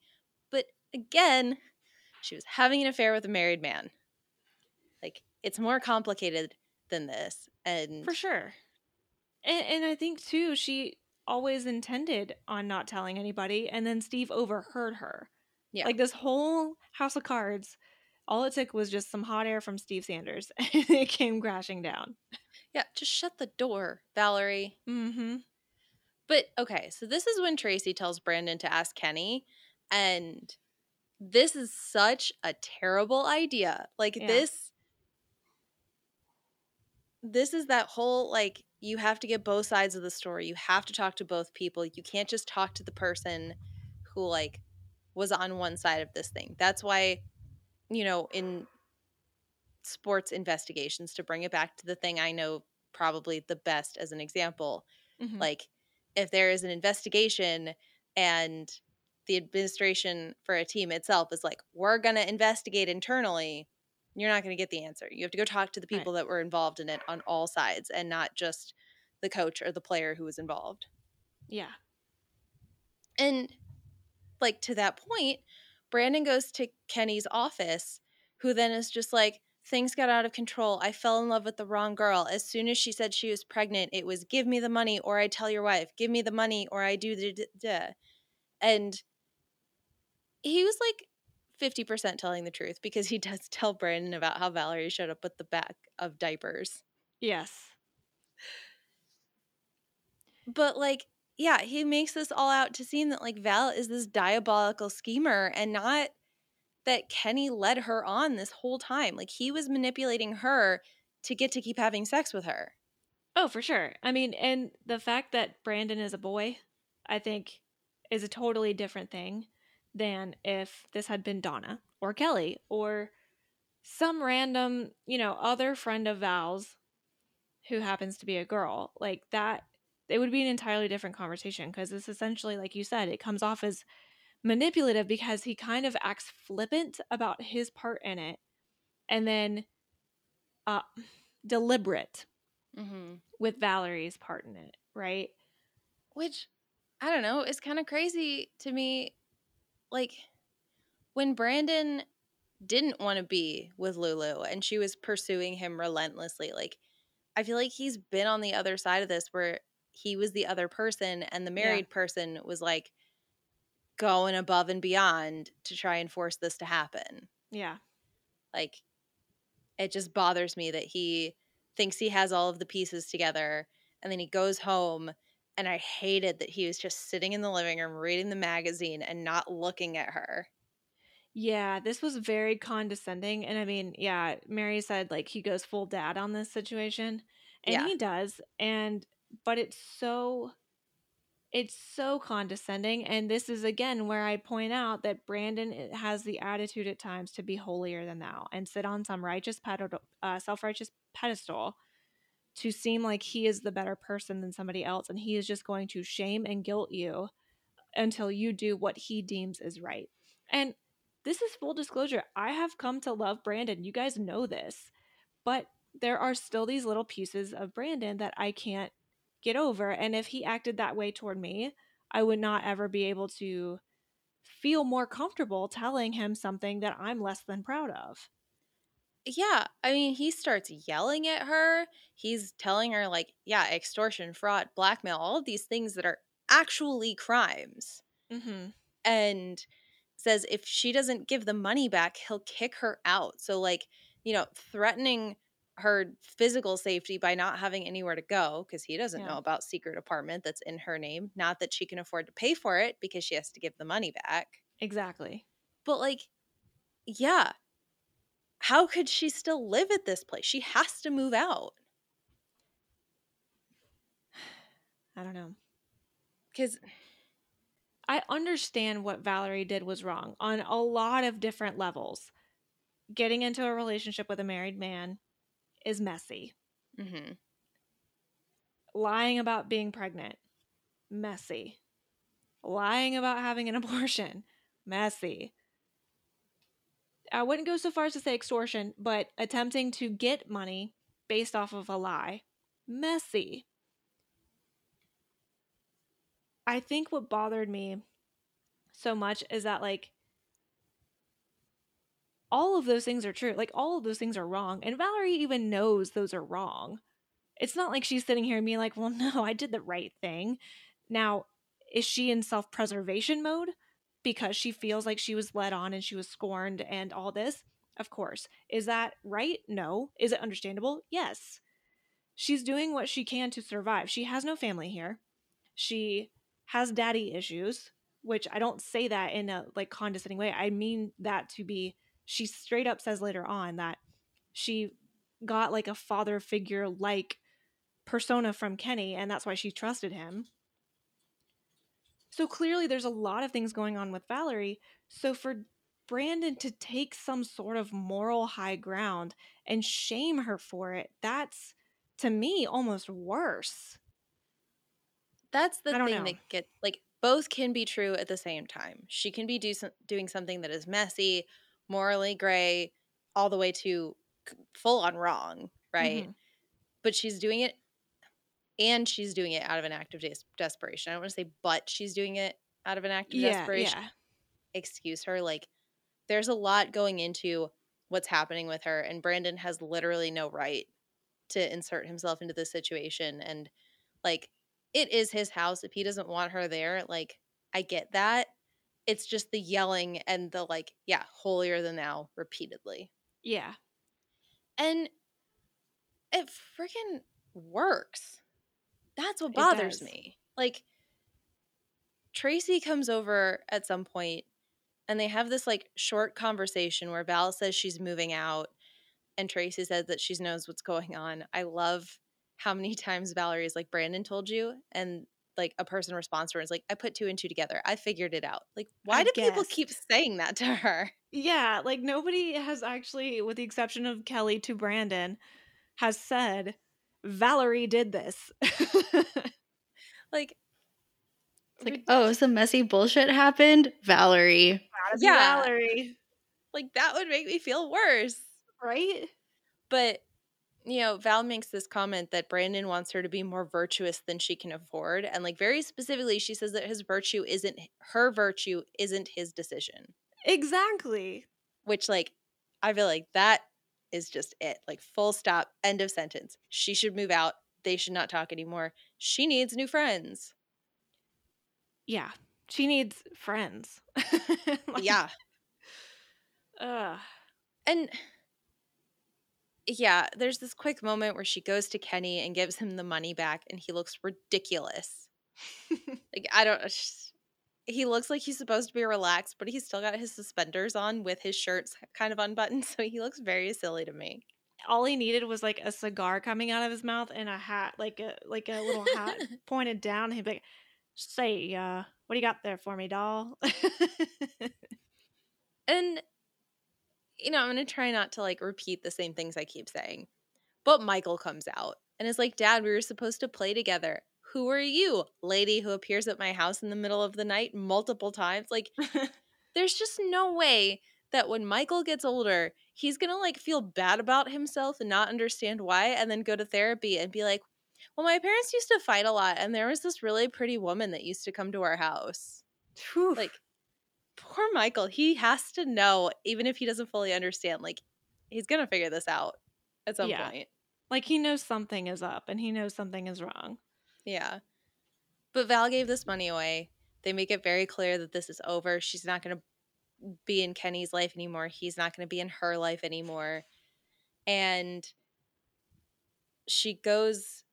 But again, she was having an affair with a married man. Like, it's more complicated than this. And For sure. And, and I think too, she always intended on not telling anybody, and then Steve overheard her. Yeah. Like this whole house of cards, all it took was just some hot air from Steve Sanders, and it came crashing down. yeah, just shut the door, Valerie. Mm-hmm. But okay, so this is when Tracy tells Brandon to ask Kenny, and this is such a terrible idea. Like Yeah. this this is that whole like you have to get both sides of the story. You have to talk to both people. You can't just talk to the person who like was on one side of this thing. That's why you know, in sports investigations to bring it back to the thing I know probably the best as an example, Mhm. like if there is an investigation and the administration for a team itself is like we're going to investigate internally you're not going to get the answer. You have to go talk to the Right. people that were involved in it on all sides and not just the coach or the player who was involved. Yeah. and like to that point brandon goes to kenny's office who then is just like things got out of control. I fell in love with the wrong girl. As soon as she said she was pregnant it was give me the money or i tell your wife. Give me the money or i do the d- d-" and he was like 50% telling the truth because he does tell brandon about how valerie showed up with the bag of diapers Yes. But like, yeah, he makes this all out to seem that like Val is this diabolical schemer and not that Kenny led her on this whole time. Like he was manipulating her to get to keep having sex with her. Oh, for sure. I mean, and the fact that Brandon is a boy, I think, is a totally different thing than if this had been Donna or Kelly or some random, you know, other friend of Val's who happens to be a girl. Like that, it would be an entirely different conversation because it's essentially, like you said, it comes off as manipulative because he kind of acts flippant about his part in it and then uh, deliberate Mm-hmm. with Valerie's part in it, right? Which I don't know is kind of crazy to me. Like when Brandon didn't want to be with Lulu and she was pursuing him relentlessly, like I feel like he's been on the other side of this where he was the other person and the Yeah. married person was like going above and beyond to try and force this to happen. Yeah. Like it just bothers me that he thinks he has all of the pieces together, and then he goes home. And I hated that he was just sitting in the living room reading the magazine and not looking at her. Yeah, this was very condescending. And I mean, yeah, Mary said like he goes full dad on this situation. And Yeah. he does. And, but it's so, it's so condescending. And this is again where I point out that Brandon i- has the attitude at times to be holier than thou and sit on some righteous pedestal, uh, self righteous pedestal to seem like he is the better person than somebody else. And he is just going to shame and guilt you until you do what he deems is right. And this is full disclosure. I have come to love Brandon. You guys know this. But there are still these little pieces of Brandon that I can't get over. And if he acted that way toward me, I would not ever be able to feel more comfortable telling him something that I'm less than proud of. Yeah, I mean, he starts yelling at her. He's telling her, like, yeah, extortion, fraud, blackmail, all of these things that are actually crimes. Mm-hmm. And says if she doesn't give the money back, he'll kick her out. So, like, you know, threatening her physical safety by not having anywhere to go because he doesn't Yeah. know about secret apartment that's in her name. Not that she can afford to pay for it because she has to give the money back. Exactly. But like, yeah. How could she still live at this place? She has to move out. I don't know. Because I understand what Valerie did was wrong on a lot of different levels. Getting into a relationship with a married man is messy. mm-hmm. Lying about being pregnant, messy. Lying about having an abortion, messy. I wouldn't go so far as to say extortion, but attempting to get money based off of a lie, messy. I think what bothered me so much is that, like, all of those things are true. Like, all of those things are wrong. And Valerie even knows those are wrong. It's not like she's sitting here and being like, well, no, I did the right thing. Now, is she in self preservation mode because she feels like she was led on and she was scorned and all this? Of course. Is that right? No. Is it understandable? Yes. She's doing what she can to survive. She has no family here. She has daddy issues, which I don't say that in a like condescending way. I mean that to be she straight up says later on that she got like a father figure like persona from Kenny and that's why she trusted him. So clearly there's a lot of things going on with Valerie. So for Brandon to take some sort of moral high ground and shame her for it, that's to me almost worse. That's the thing know. that gets like both can be true at the same time. She can be do some, doing something that is messy, morally gray, all the way to full on wrong, right? Mhm. But she's doing it, and she's doing it out of an act of des- desperation. I don't want to say, but she's doing it out of an act of Yeah, desperation. yeah. Excuse her. Like, there's a lot going into what's happening with her, and Brandon has literally no right to insert himself into this situation. And like, it is his house. If he doesn't want her there, like, I get that. It's just the yelling and the like, yeah, holier than thou repeatedly. Yeah. And it freaking works. That's what bothers me. Like, Tracy comes over at some point and they have this like short conversation where Val says she's moving out and Tracy says that she knows what's going on. I love how many times Valerie is like, Brandon told you. And like a person responds to her and is like, I put two and two together. I figured it out. Like, why I do people keep saying that to her? Yeah, like nobody has actually, with the exception of Kelly to Brandon, has said Valerie did this. Like, It's like, oh, some messy bullshit happened? Valerie. Yeah. Valerie, like that would make me feel worse. right? But you know, Val makes this comment that Brandon wants her to be more virtuous than she can afford, and like very specifically, she says that his virtue isn't her virtue isn't his decision. Exactly. Which, like, I feel like that is just it. Like, full stop, end of sentence. She should move out. They should not talk anymore. She needs new friends. Yeah, she needs friends. Like, yeah, Ugh. and yeah, there's this quick moment where she goes to Kenny and gives him the money back, and he looks ridiculous. like I don't. He looks like he's supposed to be relaxed, but he's still got his suspenders on with his shirts kind of unbuttoned, so he looks very silly to me. All he needed was like a cigar coming out of his mouth and a hat, like a like a little hat pointed down. He'd be like, "Say, uh, what do you got there for me, doll?" and you know, I'm gonna try not to like repeat the same things I keep saying. But Michael comes out and is like, Dad, we were supposed to play together. Who are you, lady who appears at my house in the middle of the night multiple times? Like, there's just no way that when Michael gets older, he's gonna like feel bad about himself and not understand why, and then go to therapy and be like, Well, my parents used to fight a lot, and there was this really pretty woman that used to come to our house. Whew. Like, poor Michael. He has to know, even if he doesn't fully understand, like, he's gonna figure this out at some Yeah. point. like he knows something is up and he knows something is wrong. Yeah. But Val gave this money away. They make it very clear that this is over. She's not going to be in Kenny's life anymore. He's not going to be in her life anymore. And she goes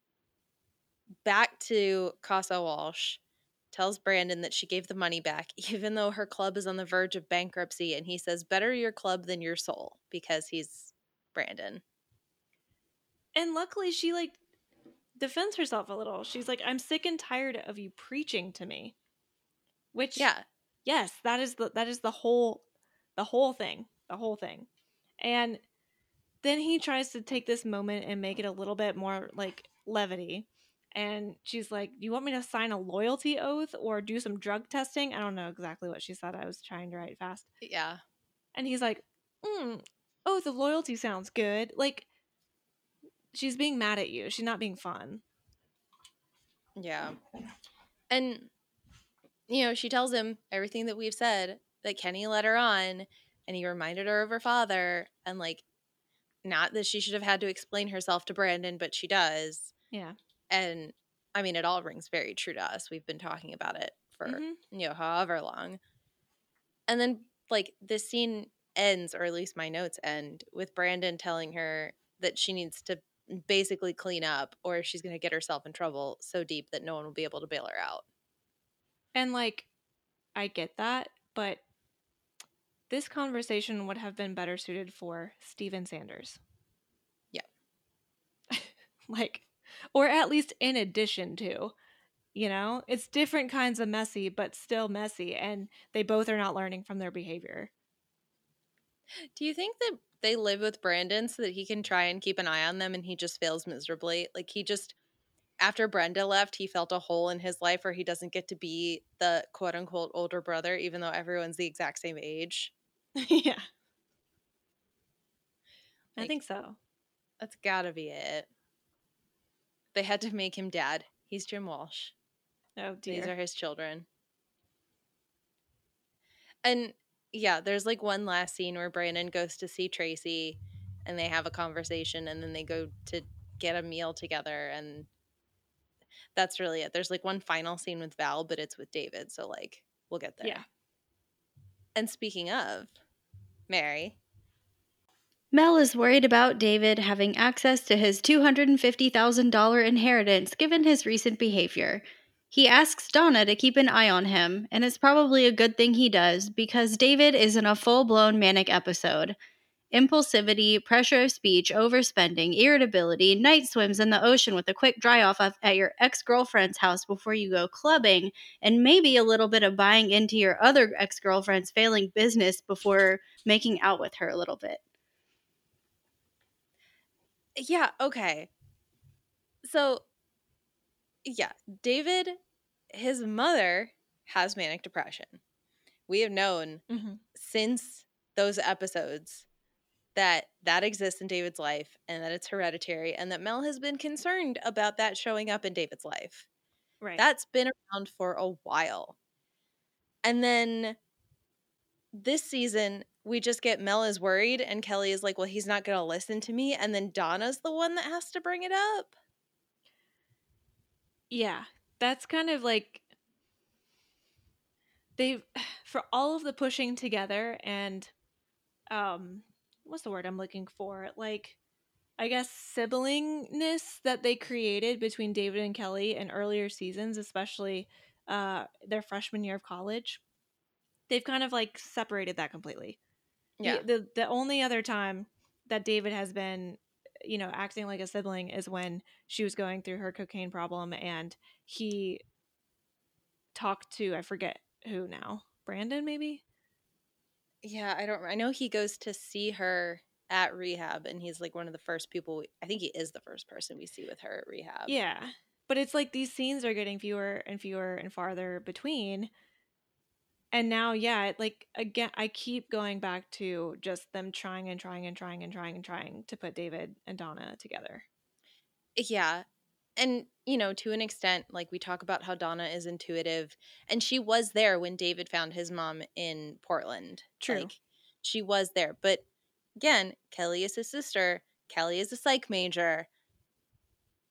back to Casa Walsh, tells Brandon that she gave the money back, even though her club is on the verge of bankruptcy. And he says, Better your club than your soul because he's Brandon. And luckily, she like defends herself a little. She's like, "I'm sick and tired of you preaching to me," which Yeah. yes, that is the that is the whole the whole thing, the whole thing. And then he tries to take this moment and make it a little bit more like levity. And she's like, Do "You want me to sign a loyalty oath or do some drug testing?" I don't know exactly what she said. I was trying to write fast. Yeah. And he's like, mm, "Oath of loyalty sounds good." Like she's being mad at you. She's not being fun. Yeah. And, you know, she tells him everything that we've said that Kenny let her on and he reminded her of her father. And, like, not that she should have had to explain herself to Brandon, but she does. Yeah. And, I mean, it all rings very true to us. We've been talking about it for, Mhm. you know, however long. And then, like, this scene ends, or at least my notes end, with Brandon telling her that she needs to basically clean up or she's going to get herself in trouble so deep that no one will be able to bail her out. And like, I get that, but this conversation would have been better suited for Steven Sanders. Yeah. like, or at least in addition to, you know, it's different kinds of messy, but still messy. And they both are not learning from their behavior. Do you think that they live with Brandon so that he can try and keep an eye on them and he just fails miserably? Like he just after Brenda left, he felt a hole in his life where he doesn't get to be the quote unquote older brother, even though everyone's the exact same age. yeah. I think so. That's gotta be it. They had to make him dad. He's Jim Walsh. Oh dear. These are his children. And yeah, there's like one last scene where Brandon goes to see Tracy and they have a conversation and then they go to get a meal together and that's really it. There's like one final scene with Val, but it's with David, so like we'll get there. Yeah. And speaking of Mary, Mel is worried about David having access to his $250,000 inheritance given his recent behavior. He asks Donna to keep an eye on him, and it's probably a good thing he does because David is in a full blown manic episode. Impulsivity, pressure of speech, overspending, irritability, night swims in the ocean with a quick dry off at your ex girlfriend's house before you go clubbing, and maybe a little bit of buying into your other ex girlfriend's failing business before making out with her a little bit. yeah, okay. So yeah, David his mother has manic depression. We have known hmm since those episodes that that exists in David's life and that it's hereditary and that Mel has been concerned about that showing up in David's life. Right. That's been around for a while. And then this season, we just get Mel is worried and Kelly is like, well, he's not going to listen to me. And then Donna's the one that has to bring it up. Yeah, that's kind of like they for all of the pushing together and um what's the word I'm looking for? Like I guess siblingness that they created between David and Kelly in earlier seasons, especially uh, their freshman year of college. They've kind of like separated that completely. Yeah. The, the the only other time that David has been, you know, acting like a sibling is when she was going through her cocaine problem and he talked to I forget who now. Brandon maybe? Yeah, I don't I know he goes to see her at rehab and he's like one of the first people we, I think he is the first person we see with her at rehab. Yeah. But it's like these scenes are getting fewer and fewer and farther between. And now, yeah, like again, I keep going back to just them trying and trying and trying and trying and trying to put David and Donna together. Yeah. And, you know, to an extent, like we talk about how Donna is intuitive, and she was there when David found his mom in Portland. True. Like, she was there. But again, Kelly is his sister. Kelly is a psych major.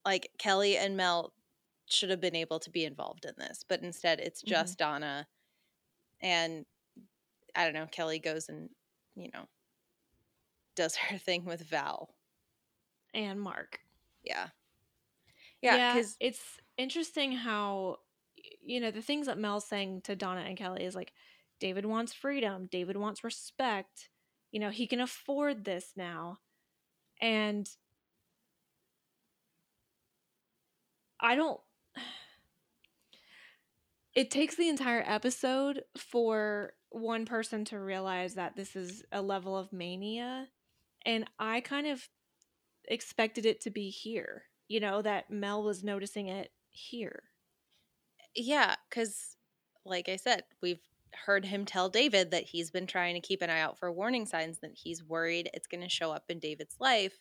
Like, Kelly and Mel should have been able to be involved in this, but instead it's Mhm. just Donna. And I don't know, Kelly goes and, you know, does her thing with Val. And Mark. Yeah. Yeah, because it's interesting how you know the things that Mel's saying to Donna and Kelly is like David wants freedom, David wants respect. You know, he can afford this now. And I don't it takes the entire episode for one person to realize that this is a level of mania and I kind of expected it to be here. You know, that Mel was noticing it here. Yeah, because like I said, we've heard him tell David that he's been trying to keep an eye out for warning signs that he's worried it's going to show up in David's life.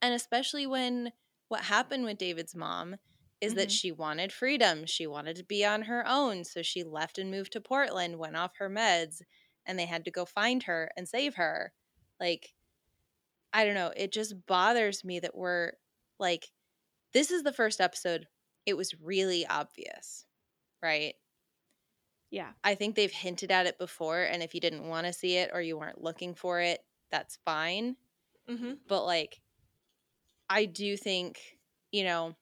And especially when what happened with David's mom is that Mhm. she wanted freedom. She wanted to be on her own. So she left and moved to Portland, went off her meds, and they had to go find her and save her. Like, I don't know. It just bothers me that we're like, this is the first episode. It was really obvious, right? Yeah. I think they've hinted at it before, and if you didn't want to see it or you weren't looking for it, that's fine. Mm-hmm. But like, I do think, you know,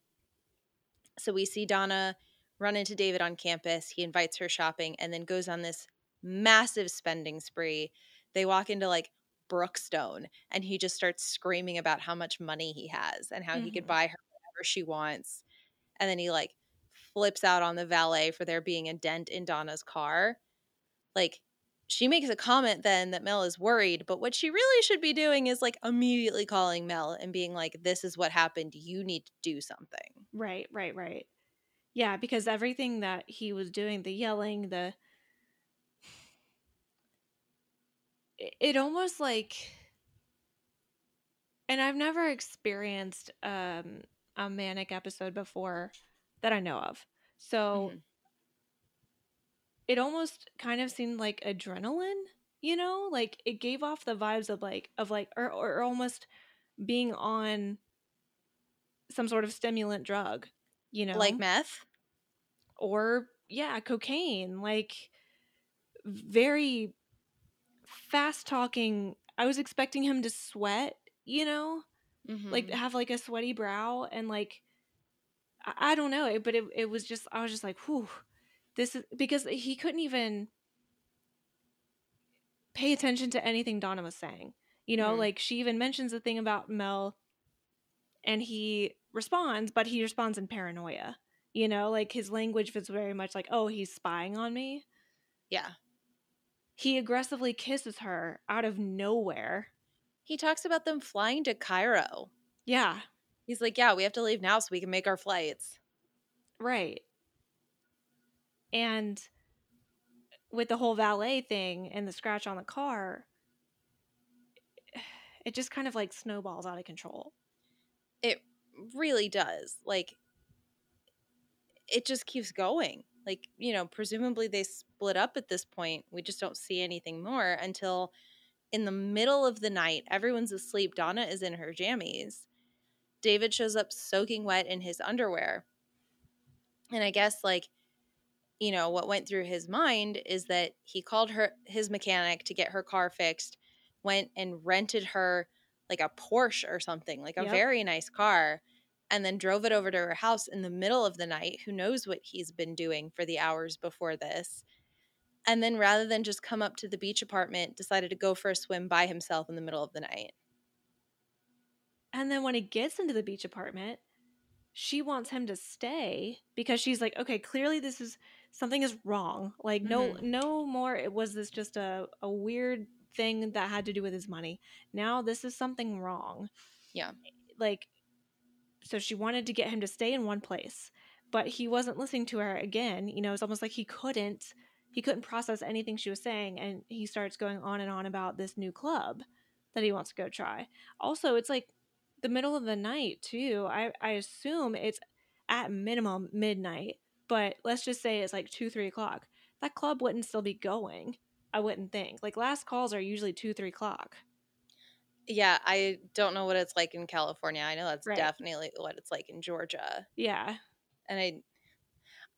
so we see Donna run into David on campus. He invites her shopping and then goes on this massive spending spree. They walk into like Brookstone and he just starts screaming about how much money he has and how he could Mhm. buy her whatever she wants. And then he like flips out on the valet for there being a dent in Donna's car. Like, she makes a comment then that Mel is worried, but what she really should be doing is like immediately calling Mel and being like, This is what happened. You need to do something. Right, right, right. Yeah, because everything that he was doing, the yelling, the it, almost like and I've never experienced um a manic episode before that I know of. So Mhm. It almost kind of seemed like adrenaline, you know? Like it gave off the vibes of like of like or or almost being on some sort of stimulant drug, you know? Like meth? or yeah, cocaine, like very fast talking. I was expecting him to sweat, you know, like Mhm. have like a sweaty brow and like I, I don't know, but it it was just I was just like, whew, this is because he couldn't even pay attention to anything Donna was saying. You know, Mhm. like she even mentions a thing about Mel and he responds, but he responds in paranoia. You know, like his language was very much like, oh, he's spying on me. yeah. He aggressively kisses her out of nowhere. He talks about them flying to Cairo. Yeah, He's like, Yeah, we have to leave now so we can make our flights. right. And with the whole valet thing and the scratch on the car, it just kind of like snowballs out of control. It really does. Like, it just keeps going. Like, you know, presumably they split up at this point. We just don't see anything more until in the middle of the night, everyone's asleep. Donna is in her jammies. David shows up soaking wet in his underwear. And I guess, like, you know, what went through his mind is that he called her his mechanic to get her car fixed, went and rented her like a Porsche or something, like a Yep. very nice car, and then drove it over to her house in the middle of the night. Who knows what he's been doing for the hours before this? And then rather than just come up to the beach apartment, decided to go for a swim by himself in the middle of the night. And then when he gets into the beach apartment, she wants him to stay because she's like, okay, clearly this is something is wrong. Like no Mhm. no more it was this just a, a weird thing that had to do with his money. Now this is something wrong. Yeah. Like so she wanted to get him to stay in one place, but he wasn't listening to her again. You know, it's almost like he couldn't he couldn't process anything she was saying and he starts going on and on about this new club that he wants to go try. Also, it's like the middle of the night too. I I assume it's at minimum midnight, but let's just say it's like two three o'clock. That club wouldn't still be going. I wouldn't think. Like last calls are usually two three o'clock. Yeah, I don't know what it's like in California. I know that's Right. definitely what it's like in Georgia. Yeah, And I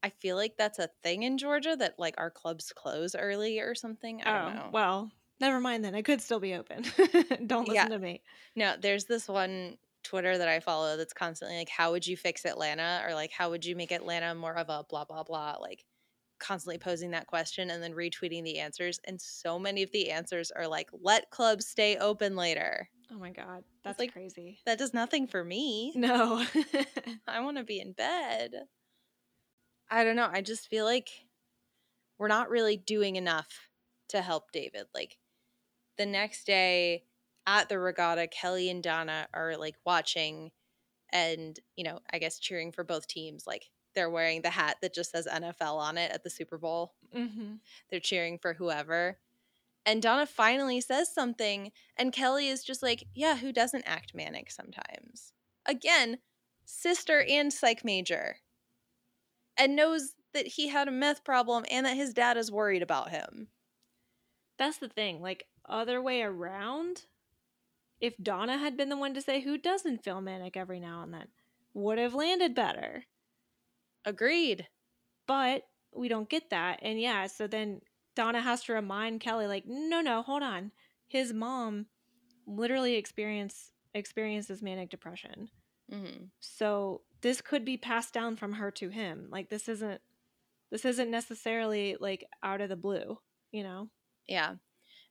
I feel like that's a thing in Georgia that like our clubs close early or something. I don't oh know. well, never mind then. It could still be open. don't listen Yeah. to me. No, there's this one Twitter that I follow that's constantly like, how would you fix Atlanta? Or like, how would you make Atlanta more of a blah, blah, blah? Like, constantly posing that question and then retweeting the answers. And so many of the answers are like, let clubs stay open later. Oh my god, that's like- crazy. That does nothing for me. No. I want to be in bed. I don't know. I just feel like we're not really doing enough to help David. Like the next day at the regatta, Kelly and Donna are like watching and, you know, I guess cheering for both teams. Like they're wearing the hat that just says NFL on it at the Super Bowl. hmm They're cheering for whoever. And Donna finally says something, and Kelly is just like, Yeah, who doesn't act manic sometimes? Again, sister and psych major. And knows that he had a meth problem and that his dad is worried about him. That's the thing. Like other way around, if Donna had been the one to say who doesn't feel manic every now and then, would have landed better. Agreed. But we don't get that. And yeah, so then Donna has to remind Kelly, like, no, no, hold on. His mom literally experience experiences manic depression. hmm So this could be passed down from her to him. Like this isn't this isn't necessarily like out of the blue, you know? Yeah.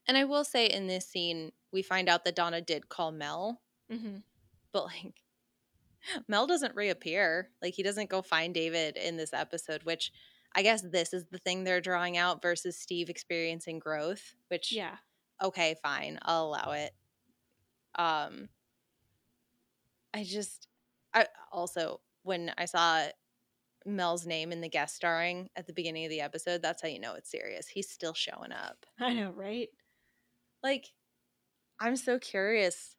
And I will say in this scene, we find out that Donna did call Mel, Mm-hmm. but like Mel doesn't reappear. Like he doesn't go find David in this episode, which I guess this is the thing they're drawing out versus Steve experiencing growth, which Yeah. okay, fine, I'll allow it. Um I just I also when I saw Mel's name in the guest starring at the beginning of the episode, that's how you know it's serious. He's still showing up. I know, right? Like I'm so curious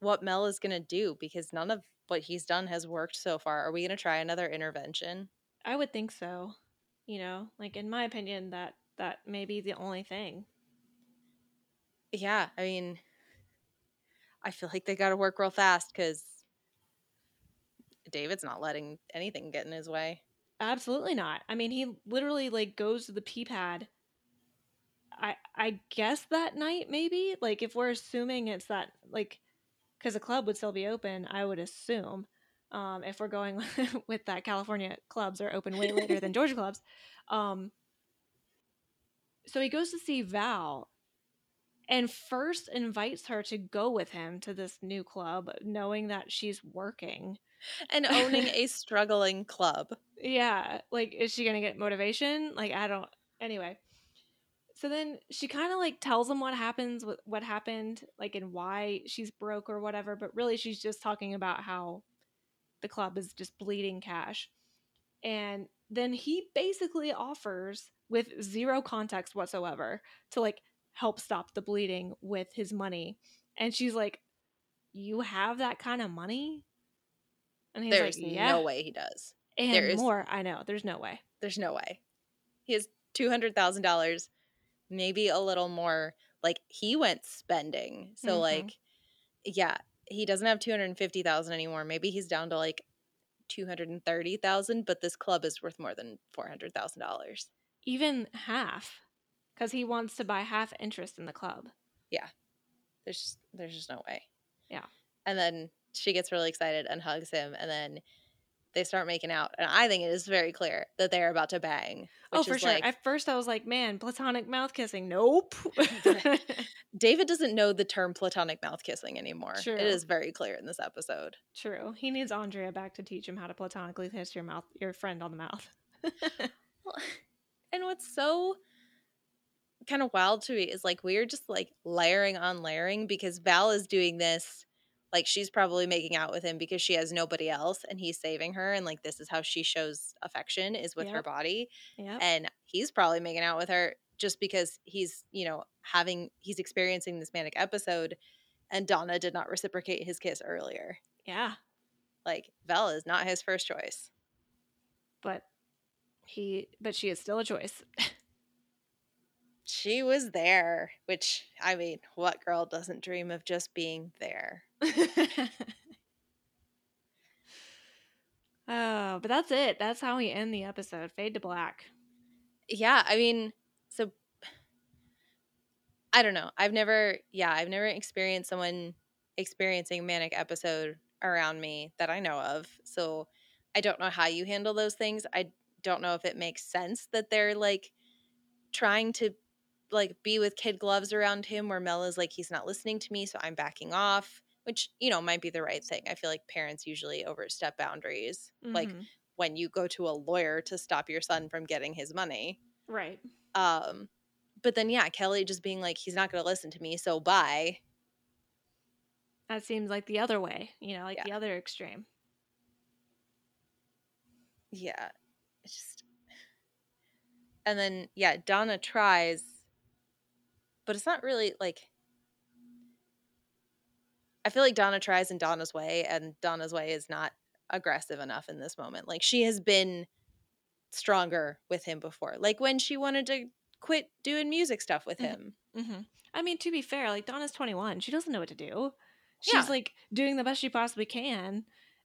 what Mel is going to do because none of what he's done has worked so far. Are we going to try another intervention? I would think so. You know, like in my opinion, that that may be the only thing. Yeah, I mean, I feel like they got to work real fast because David's not letting anything get in his way. Absolutely not. I mean, he literally like goes to the pee pad. I I guess that night maybe. Like if we're assuming it's that like because the club would still be open, I would assume. Um, if we're going with that, California clubs are open way later than Georgia clubs. Um, so he goes to see Val and first invites her to go with him to this new club, knowing that she's working. And owning a struggling club. Yeah, like is she gonna get motivation? Like I don't. Anyway, so then she kind of like tells him what happens, what what happened, like and why she's broke or whatever. But really, she's just talking about how the club is just bleeding cash, and then he basically offers with zero context whatsoever to like help stop the bleeding with his money, and she's like, "You have that kind of money?" And he's There's like, "Yeah." no way he does. And There is- more. I know. There's no way. There's no way. He has $200,000, maybe a little more. Like he went spending. So Mhm. like yeah, he doesn't have 250,000 anymore. Maybe he's down to like 230,000, but this club is worth more than $400,000. Even half. Because he wants to buy half interest in the club. Yeah. There's just, there's just no way. Yeah. And then she gets really excited and hugs him, and then they start making out. And I think it is very clear that they're about to bang. Oh, for is sure. like- At first, I was like, man, platonic mouth kissing. Nope. David doesn't know the term platonic mouth kissing anymore. True. It is very clear in this episode. True. He needs Andrea back to teach him how to platonically kiss your mouth, your friend on the mouth. And what's so kind of wild to me is like we're just like layering on layering because Val is doing this like she's probably making out with him because she has nobody else and he's saving her and like this is how she shows affection is with her body yep. and he's probably making out with her just because he's you know having he's experiencing this manic episode and Donna did not reciprocate his kiss earlier yeah. like Val is not his first choice But he, but she is still a choice. she was there which I mean what girl doesn't dream of just being there oh, but that's it. That's how we end the episode. Fade to black. yeah i mean so i don't know i've never yeah i've never experienced someone experiencing a manic episode around me that i know of so i don't know how you handle those things i don't know if it makes sense that they're like trying to like be with kid gloves around him where mel is like he's not listening to me so i'm backing off which you know might be the right thing i feel like parents usually overstep boundaries like Mhm. when you go to a lawyer to stop your son from getting his money right. um, but then yeah, Kelly just being like, he's not going to listen to me, so bye. That seems like the other way, you know, like Yeah. the other extreme. Yeah, it's just. And then yeah, Donna tries, but it's not really like. I feel like Donna tries in Donna's way, and Donna's way is not aggressive enough in this moment. Like she has been stronger with him before, like when she wanted to quit doing music stuff with Mhm. him. hmm I mean, to be fair, like Donna's 21. She doesn't know what to do. She's Yeah. like doing the best she possibly can,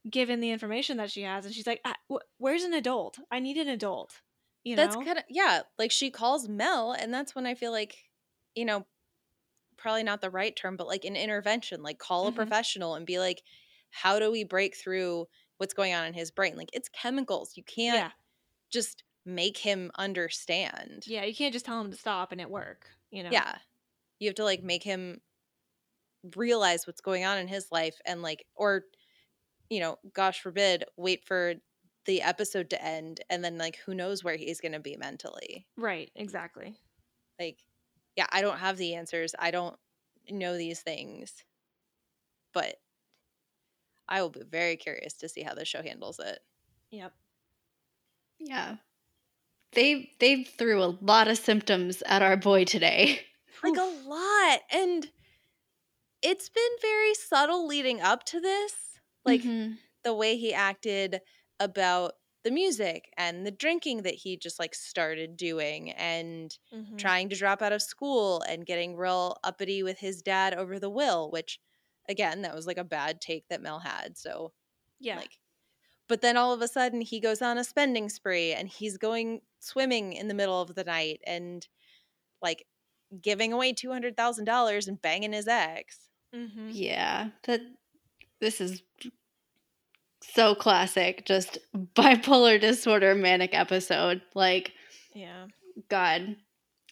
given the information that she has. And she's like, "Ah, wh- where's an adult? I need an adult. You know? that's kind of yeah like she calls mel and that's when i feel like you know probably not the right term but like an intervention like call a Mhm. professional and be like how do we break through what's going on in his brain like it's chemicals you can't yeah. just make him understand Yeah. You can't just tell him to stop and it work, you know? yeah you have to like make him realize what's going on in his life and like or you know gosh forbid wait for the episode to end and then like who knows where he's going to be mentally Right. Exactly. like yeah i don't have the answers i don't know these things but i will be very curious to see how the show handles it Yep. Yeah. They they threw a lot of symptoms at our boy today. like a lot and it's been very subtle leading up to this like Mhm. the way he acted about the music and the drinking that he just like started doing and Mhm. trying to drop out of school and getting real uppity with his dad over the will which again that was like a bad take that mel had so Yeah. Like, but then all of a sudden he goes on a spending spree and he's going swimming in the middle of the night and like giving away two hundred thousand dollars and banging his ex. hmm Yeah, that this is so classic. Just bipolar disorder manic episode. Like, Yeah. God,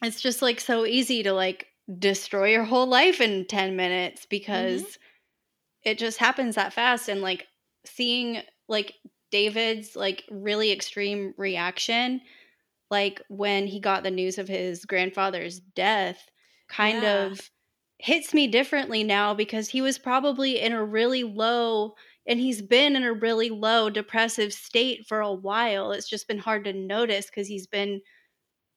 it's just like so easy to like destroy your whole life in 10 minutes mm-hmm. because it just happens that fast. And like seeing like David's like really extreme reaction, like when he got the news of his grandfather's death, kind Yeah. of hits me differently now because he was probably in a really low and he's been in a really low depressive state for a while. It's just been hard to notice because he's been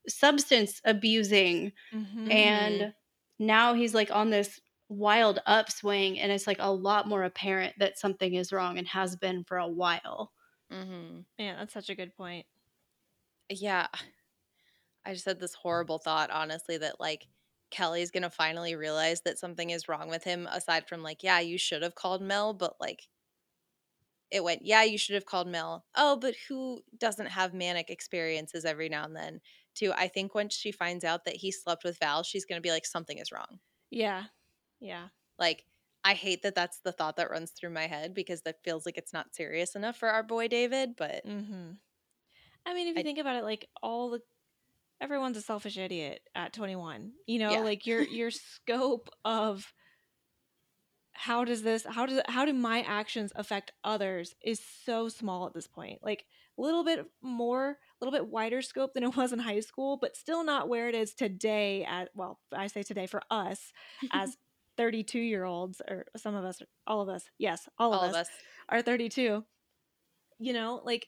substance abusing hmm and now he's like on this wild upswing and it's like a lot more apparent that something is wrong and has been for a while. Mm-hmm. Yeah, that's such a good point. Yeah, I just had this horrible thought, honestly, that like Kelly's gonna finally realize that something is wrong with him. Aside from like, yeah, you should have called Mel, but like. It went, yeah, you should have called Mel. Oh, but who doesn't have manic experiences every now and then? Too, I think once she finds out that he slept with Val, she's gonna be like, something is wrong. Yeah. Yeah. Like, I hate that that's the thought that runs through my head because that feels like it's not serious enough for our boy David. But Mm-hmm. I mean, if you I- think about it, like all the everyone's a selfish idiot at 21. You know, Yeah. like your your scope of how does this how does how do my actions affect others is so small at this point. Like a little bit more, a little bit wider scope than it was in high school, but still not where it is today at well, I say today for us as 32 year olds or some of us all of us. Yes, all, all of us of us, are 32 you know like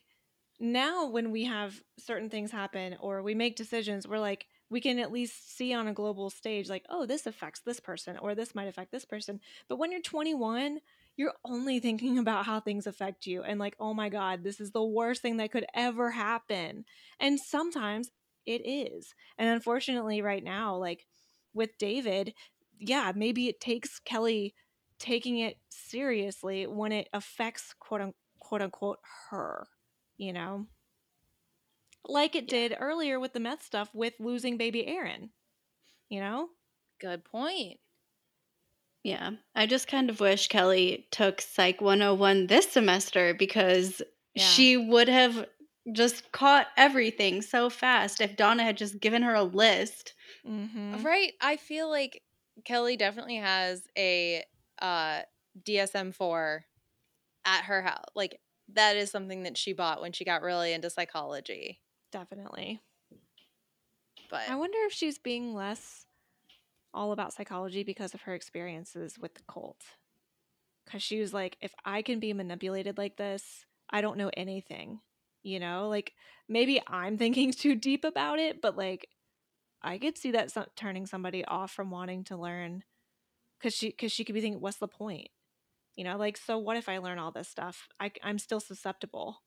now when we have certain things happen or we make decisions we're like we can at least see on a global stage like oh this affects this person or this might affect this person but when you're 21 you're only thinking about how things affect you and like oh my god this is the worst thing that could ever happen and sometimes it is and unfortunately right now like with david yeah maybe it takes kelly taking it seriously when it affects quote unquote quote unquote her, you know? Like it Yeah. did earlier with the meth stuff with losing baby Aaron, you know? good point. Yeah. I just kind of wish Kelly took Psych 101 this semester because Yeah. she would have just caught everything so fast if Donna had just given her a list. Mm-hmm. Right. I feel like Kelly definitely has a uh, DSM 4 at her house. Like, that is something that she bought when she got really into psychology. Definitely. But I wonder if she's being less all about psychology because of her experiences with the cult. Because she was like, if I can be manipulated like this, I don't know anything. You know, like maybe I'm thinking too deep about it, but like I could see that some- turning somebody off from wanting to learn because she because she could be thinking, what's the point? You know, like so what if I learn all this stuff? I, I'm still susceptible.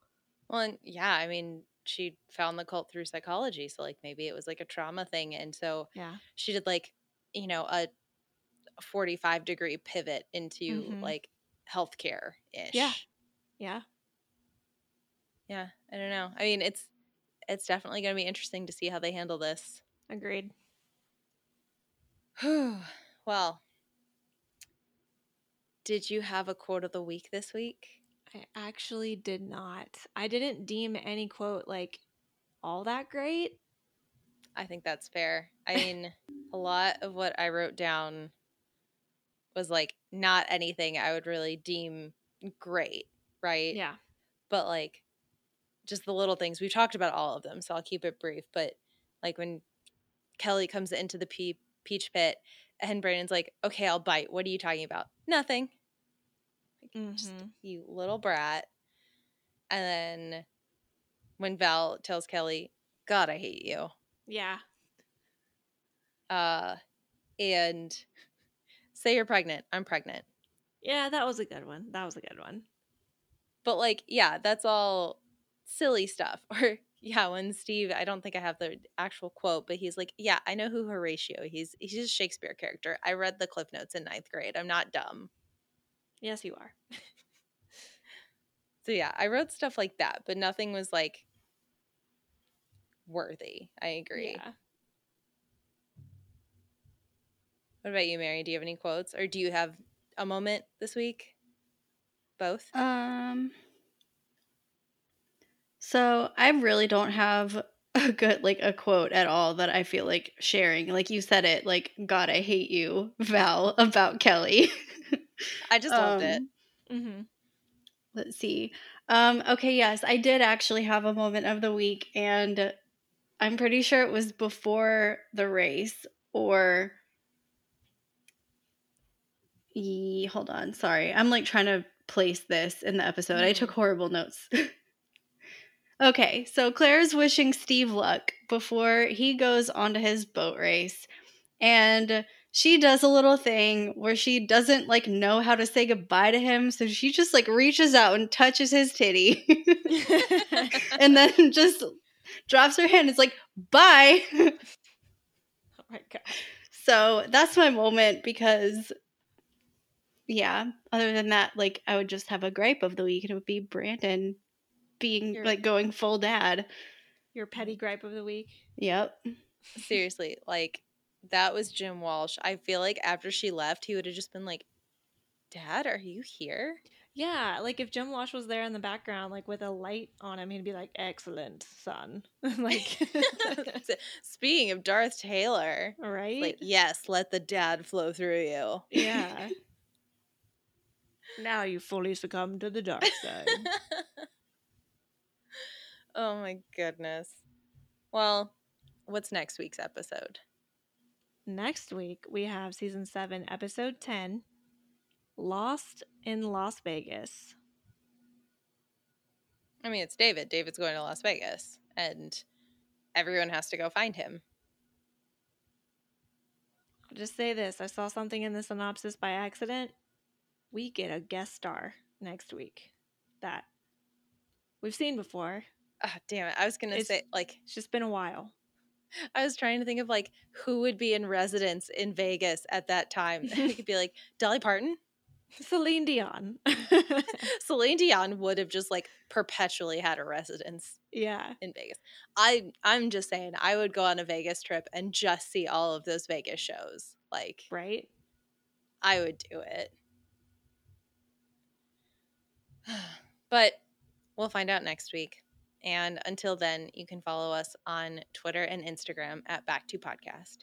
Well, and yeah, I mean, she found the cult through psychology. So, like, maybe it was like a trauma thing. And so Yeah. she did, like, you know, a 45 degree pivot into Mhm. like healthcare ish. Yeah. Yeah. Yeah. I don't know. I mean, it's, it's definitely going to be interesting to see how they handle this. Agreed. well, did you have a quote of the week this week? I actually did not. I didn't deem any quote like all that great. I think that's fair. I mean, a lot of what I wrote down was like not anything I would really deem great, right? Yeah. But like just the little things. We've talked about all of them, so I'll keep it brief. But like when Kelly comes into the pe- peach pit and Brandon's like, okay, I'll bite. What are you talking about? Nothing. Like, just you little brat. And then when Val tells Kelly, God, I hate you. Yeah. Uh, and say you're pregnant. I'm pregnant. Yeah, that was a good one. That was a good one. But like, yeah, that's all silly stuff. Or yeah, when Steve, I don't think I have the actual quote, but he's like, "Yeah, I know who Horatio. He's he's a Shakespeare character. I read the Cliff Notes in ninth grade. I'm not dumb." Yes, you are. So yeah, I wrote stuff like that, but nothing was like worthy. I agree. Yeah. What about you, Mary? Do you have any quotes, or do you have a moment this week? Both. Um So I really don't have a good like a quote at all that I feel like sharing. Like you said it, like God, I hate you, Val, about Kelly. I just loved it. Um, Mm-hmm. Let's see. Um, okay, yes, I did actually have a moment of the week, and I'm pretty sure it was before the race or. Ye, hold on, sorry. I'm like trying to place this in the episode. I took horrible notes. okay, so Claire's wishing Steve luck before he goes onto his boat race. And she does a little thing where she doesn't like know how to say goodbye to him, so she just like reaches out and touches his titty, and then just drops her hand. It's like bye. oh my god. so that's my moment because, yeah. Other than that, like I would just have a gripe of the week, and it would be Brandon being You're- like going full dad. Your petty gripe of the week. Yep. Seriously, like that was Jim Walsh. I feel like after she left, he would have just been like, Dad, are you here? Yeah, like if Jim Walsh was there in the background, like with a light on him, he'd be like, "Excellent, son." like, Speaking of Darth Taylor, right? like, yes, let the dad flow through you. yeah. now you fully succumb to the dark side. oh my goodness. Well, what's next week's episode? Next week we have season seven, episode ten, Lost in Las Vegas. I mean, it's David. David's going to Las Vegas, and everyone has to go find him. I'll just say this I saw something in the synopsis by accident. We get a guest star next week that we've seen before. Ah, damn it. I was going to say, like, It's just been a while. I was trying to think of, like, who would be in residence in Vegas at that time. it could be like Dolly Parton. Celine Dion. Celine Dion would have just, like, perpetually had a residence yeah. in Vegas. I I'm just saying I would go on a Vegas trip and just see all of those Vegas shows. Like Right? I would do it. but we'll find out next week. And until then, you can follow us on Twitter and Instagram at Back to Podcast.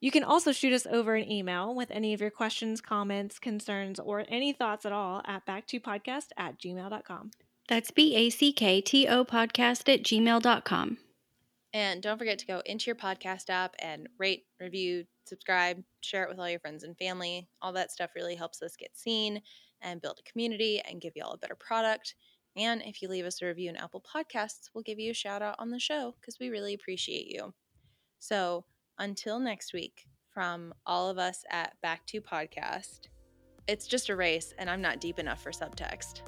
You can also shoot us over an email with any of your questions, comments, concerns, or any thoughts at all at backtopodcast at gmail.com. That's B A C K T O podcast at gmail.com. And don't forget to go into your podcast app and rate, review, subscribe, share it with all your friends and family. All that stuff really helps us get seen and build a community and give you all a better product. And if you leave us a review in Apple Podcasts, we'll give you a shout out on the show because we really appreciate you. So until next week, from all of us at Back to Podcast, it's just a race and I'm not deep enough for subtext.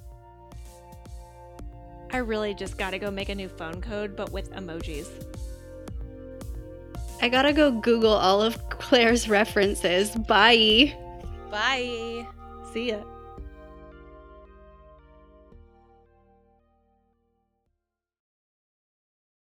I really just got to go make a new phone code, but with emojis. I gotta go Google all of Claire's references. Bye. Bye. See ya.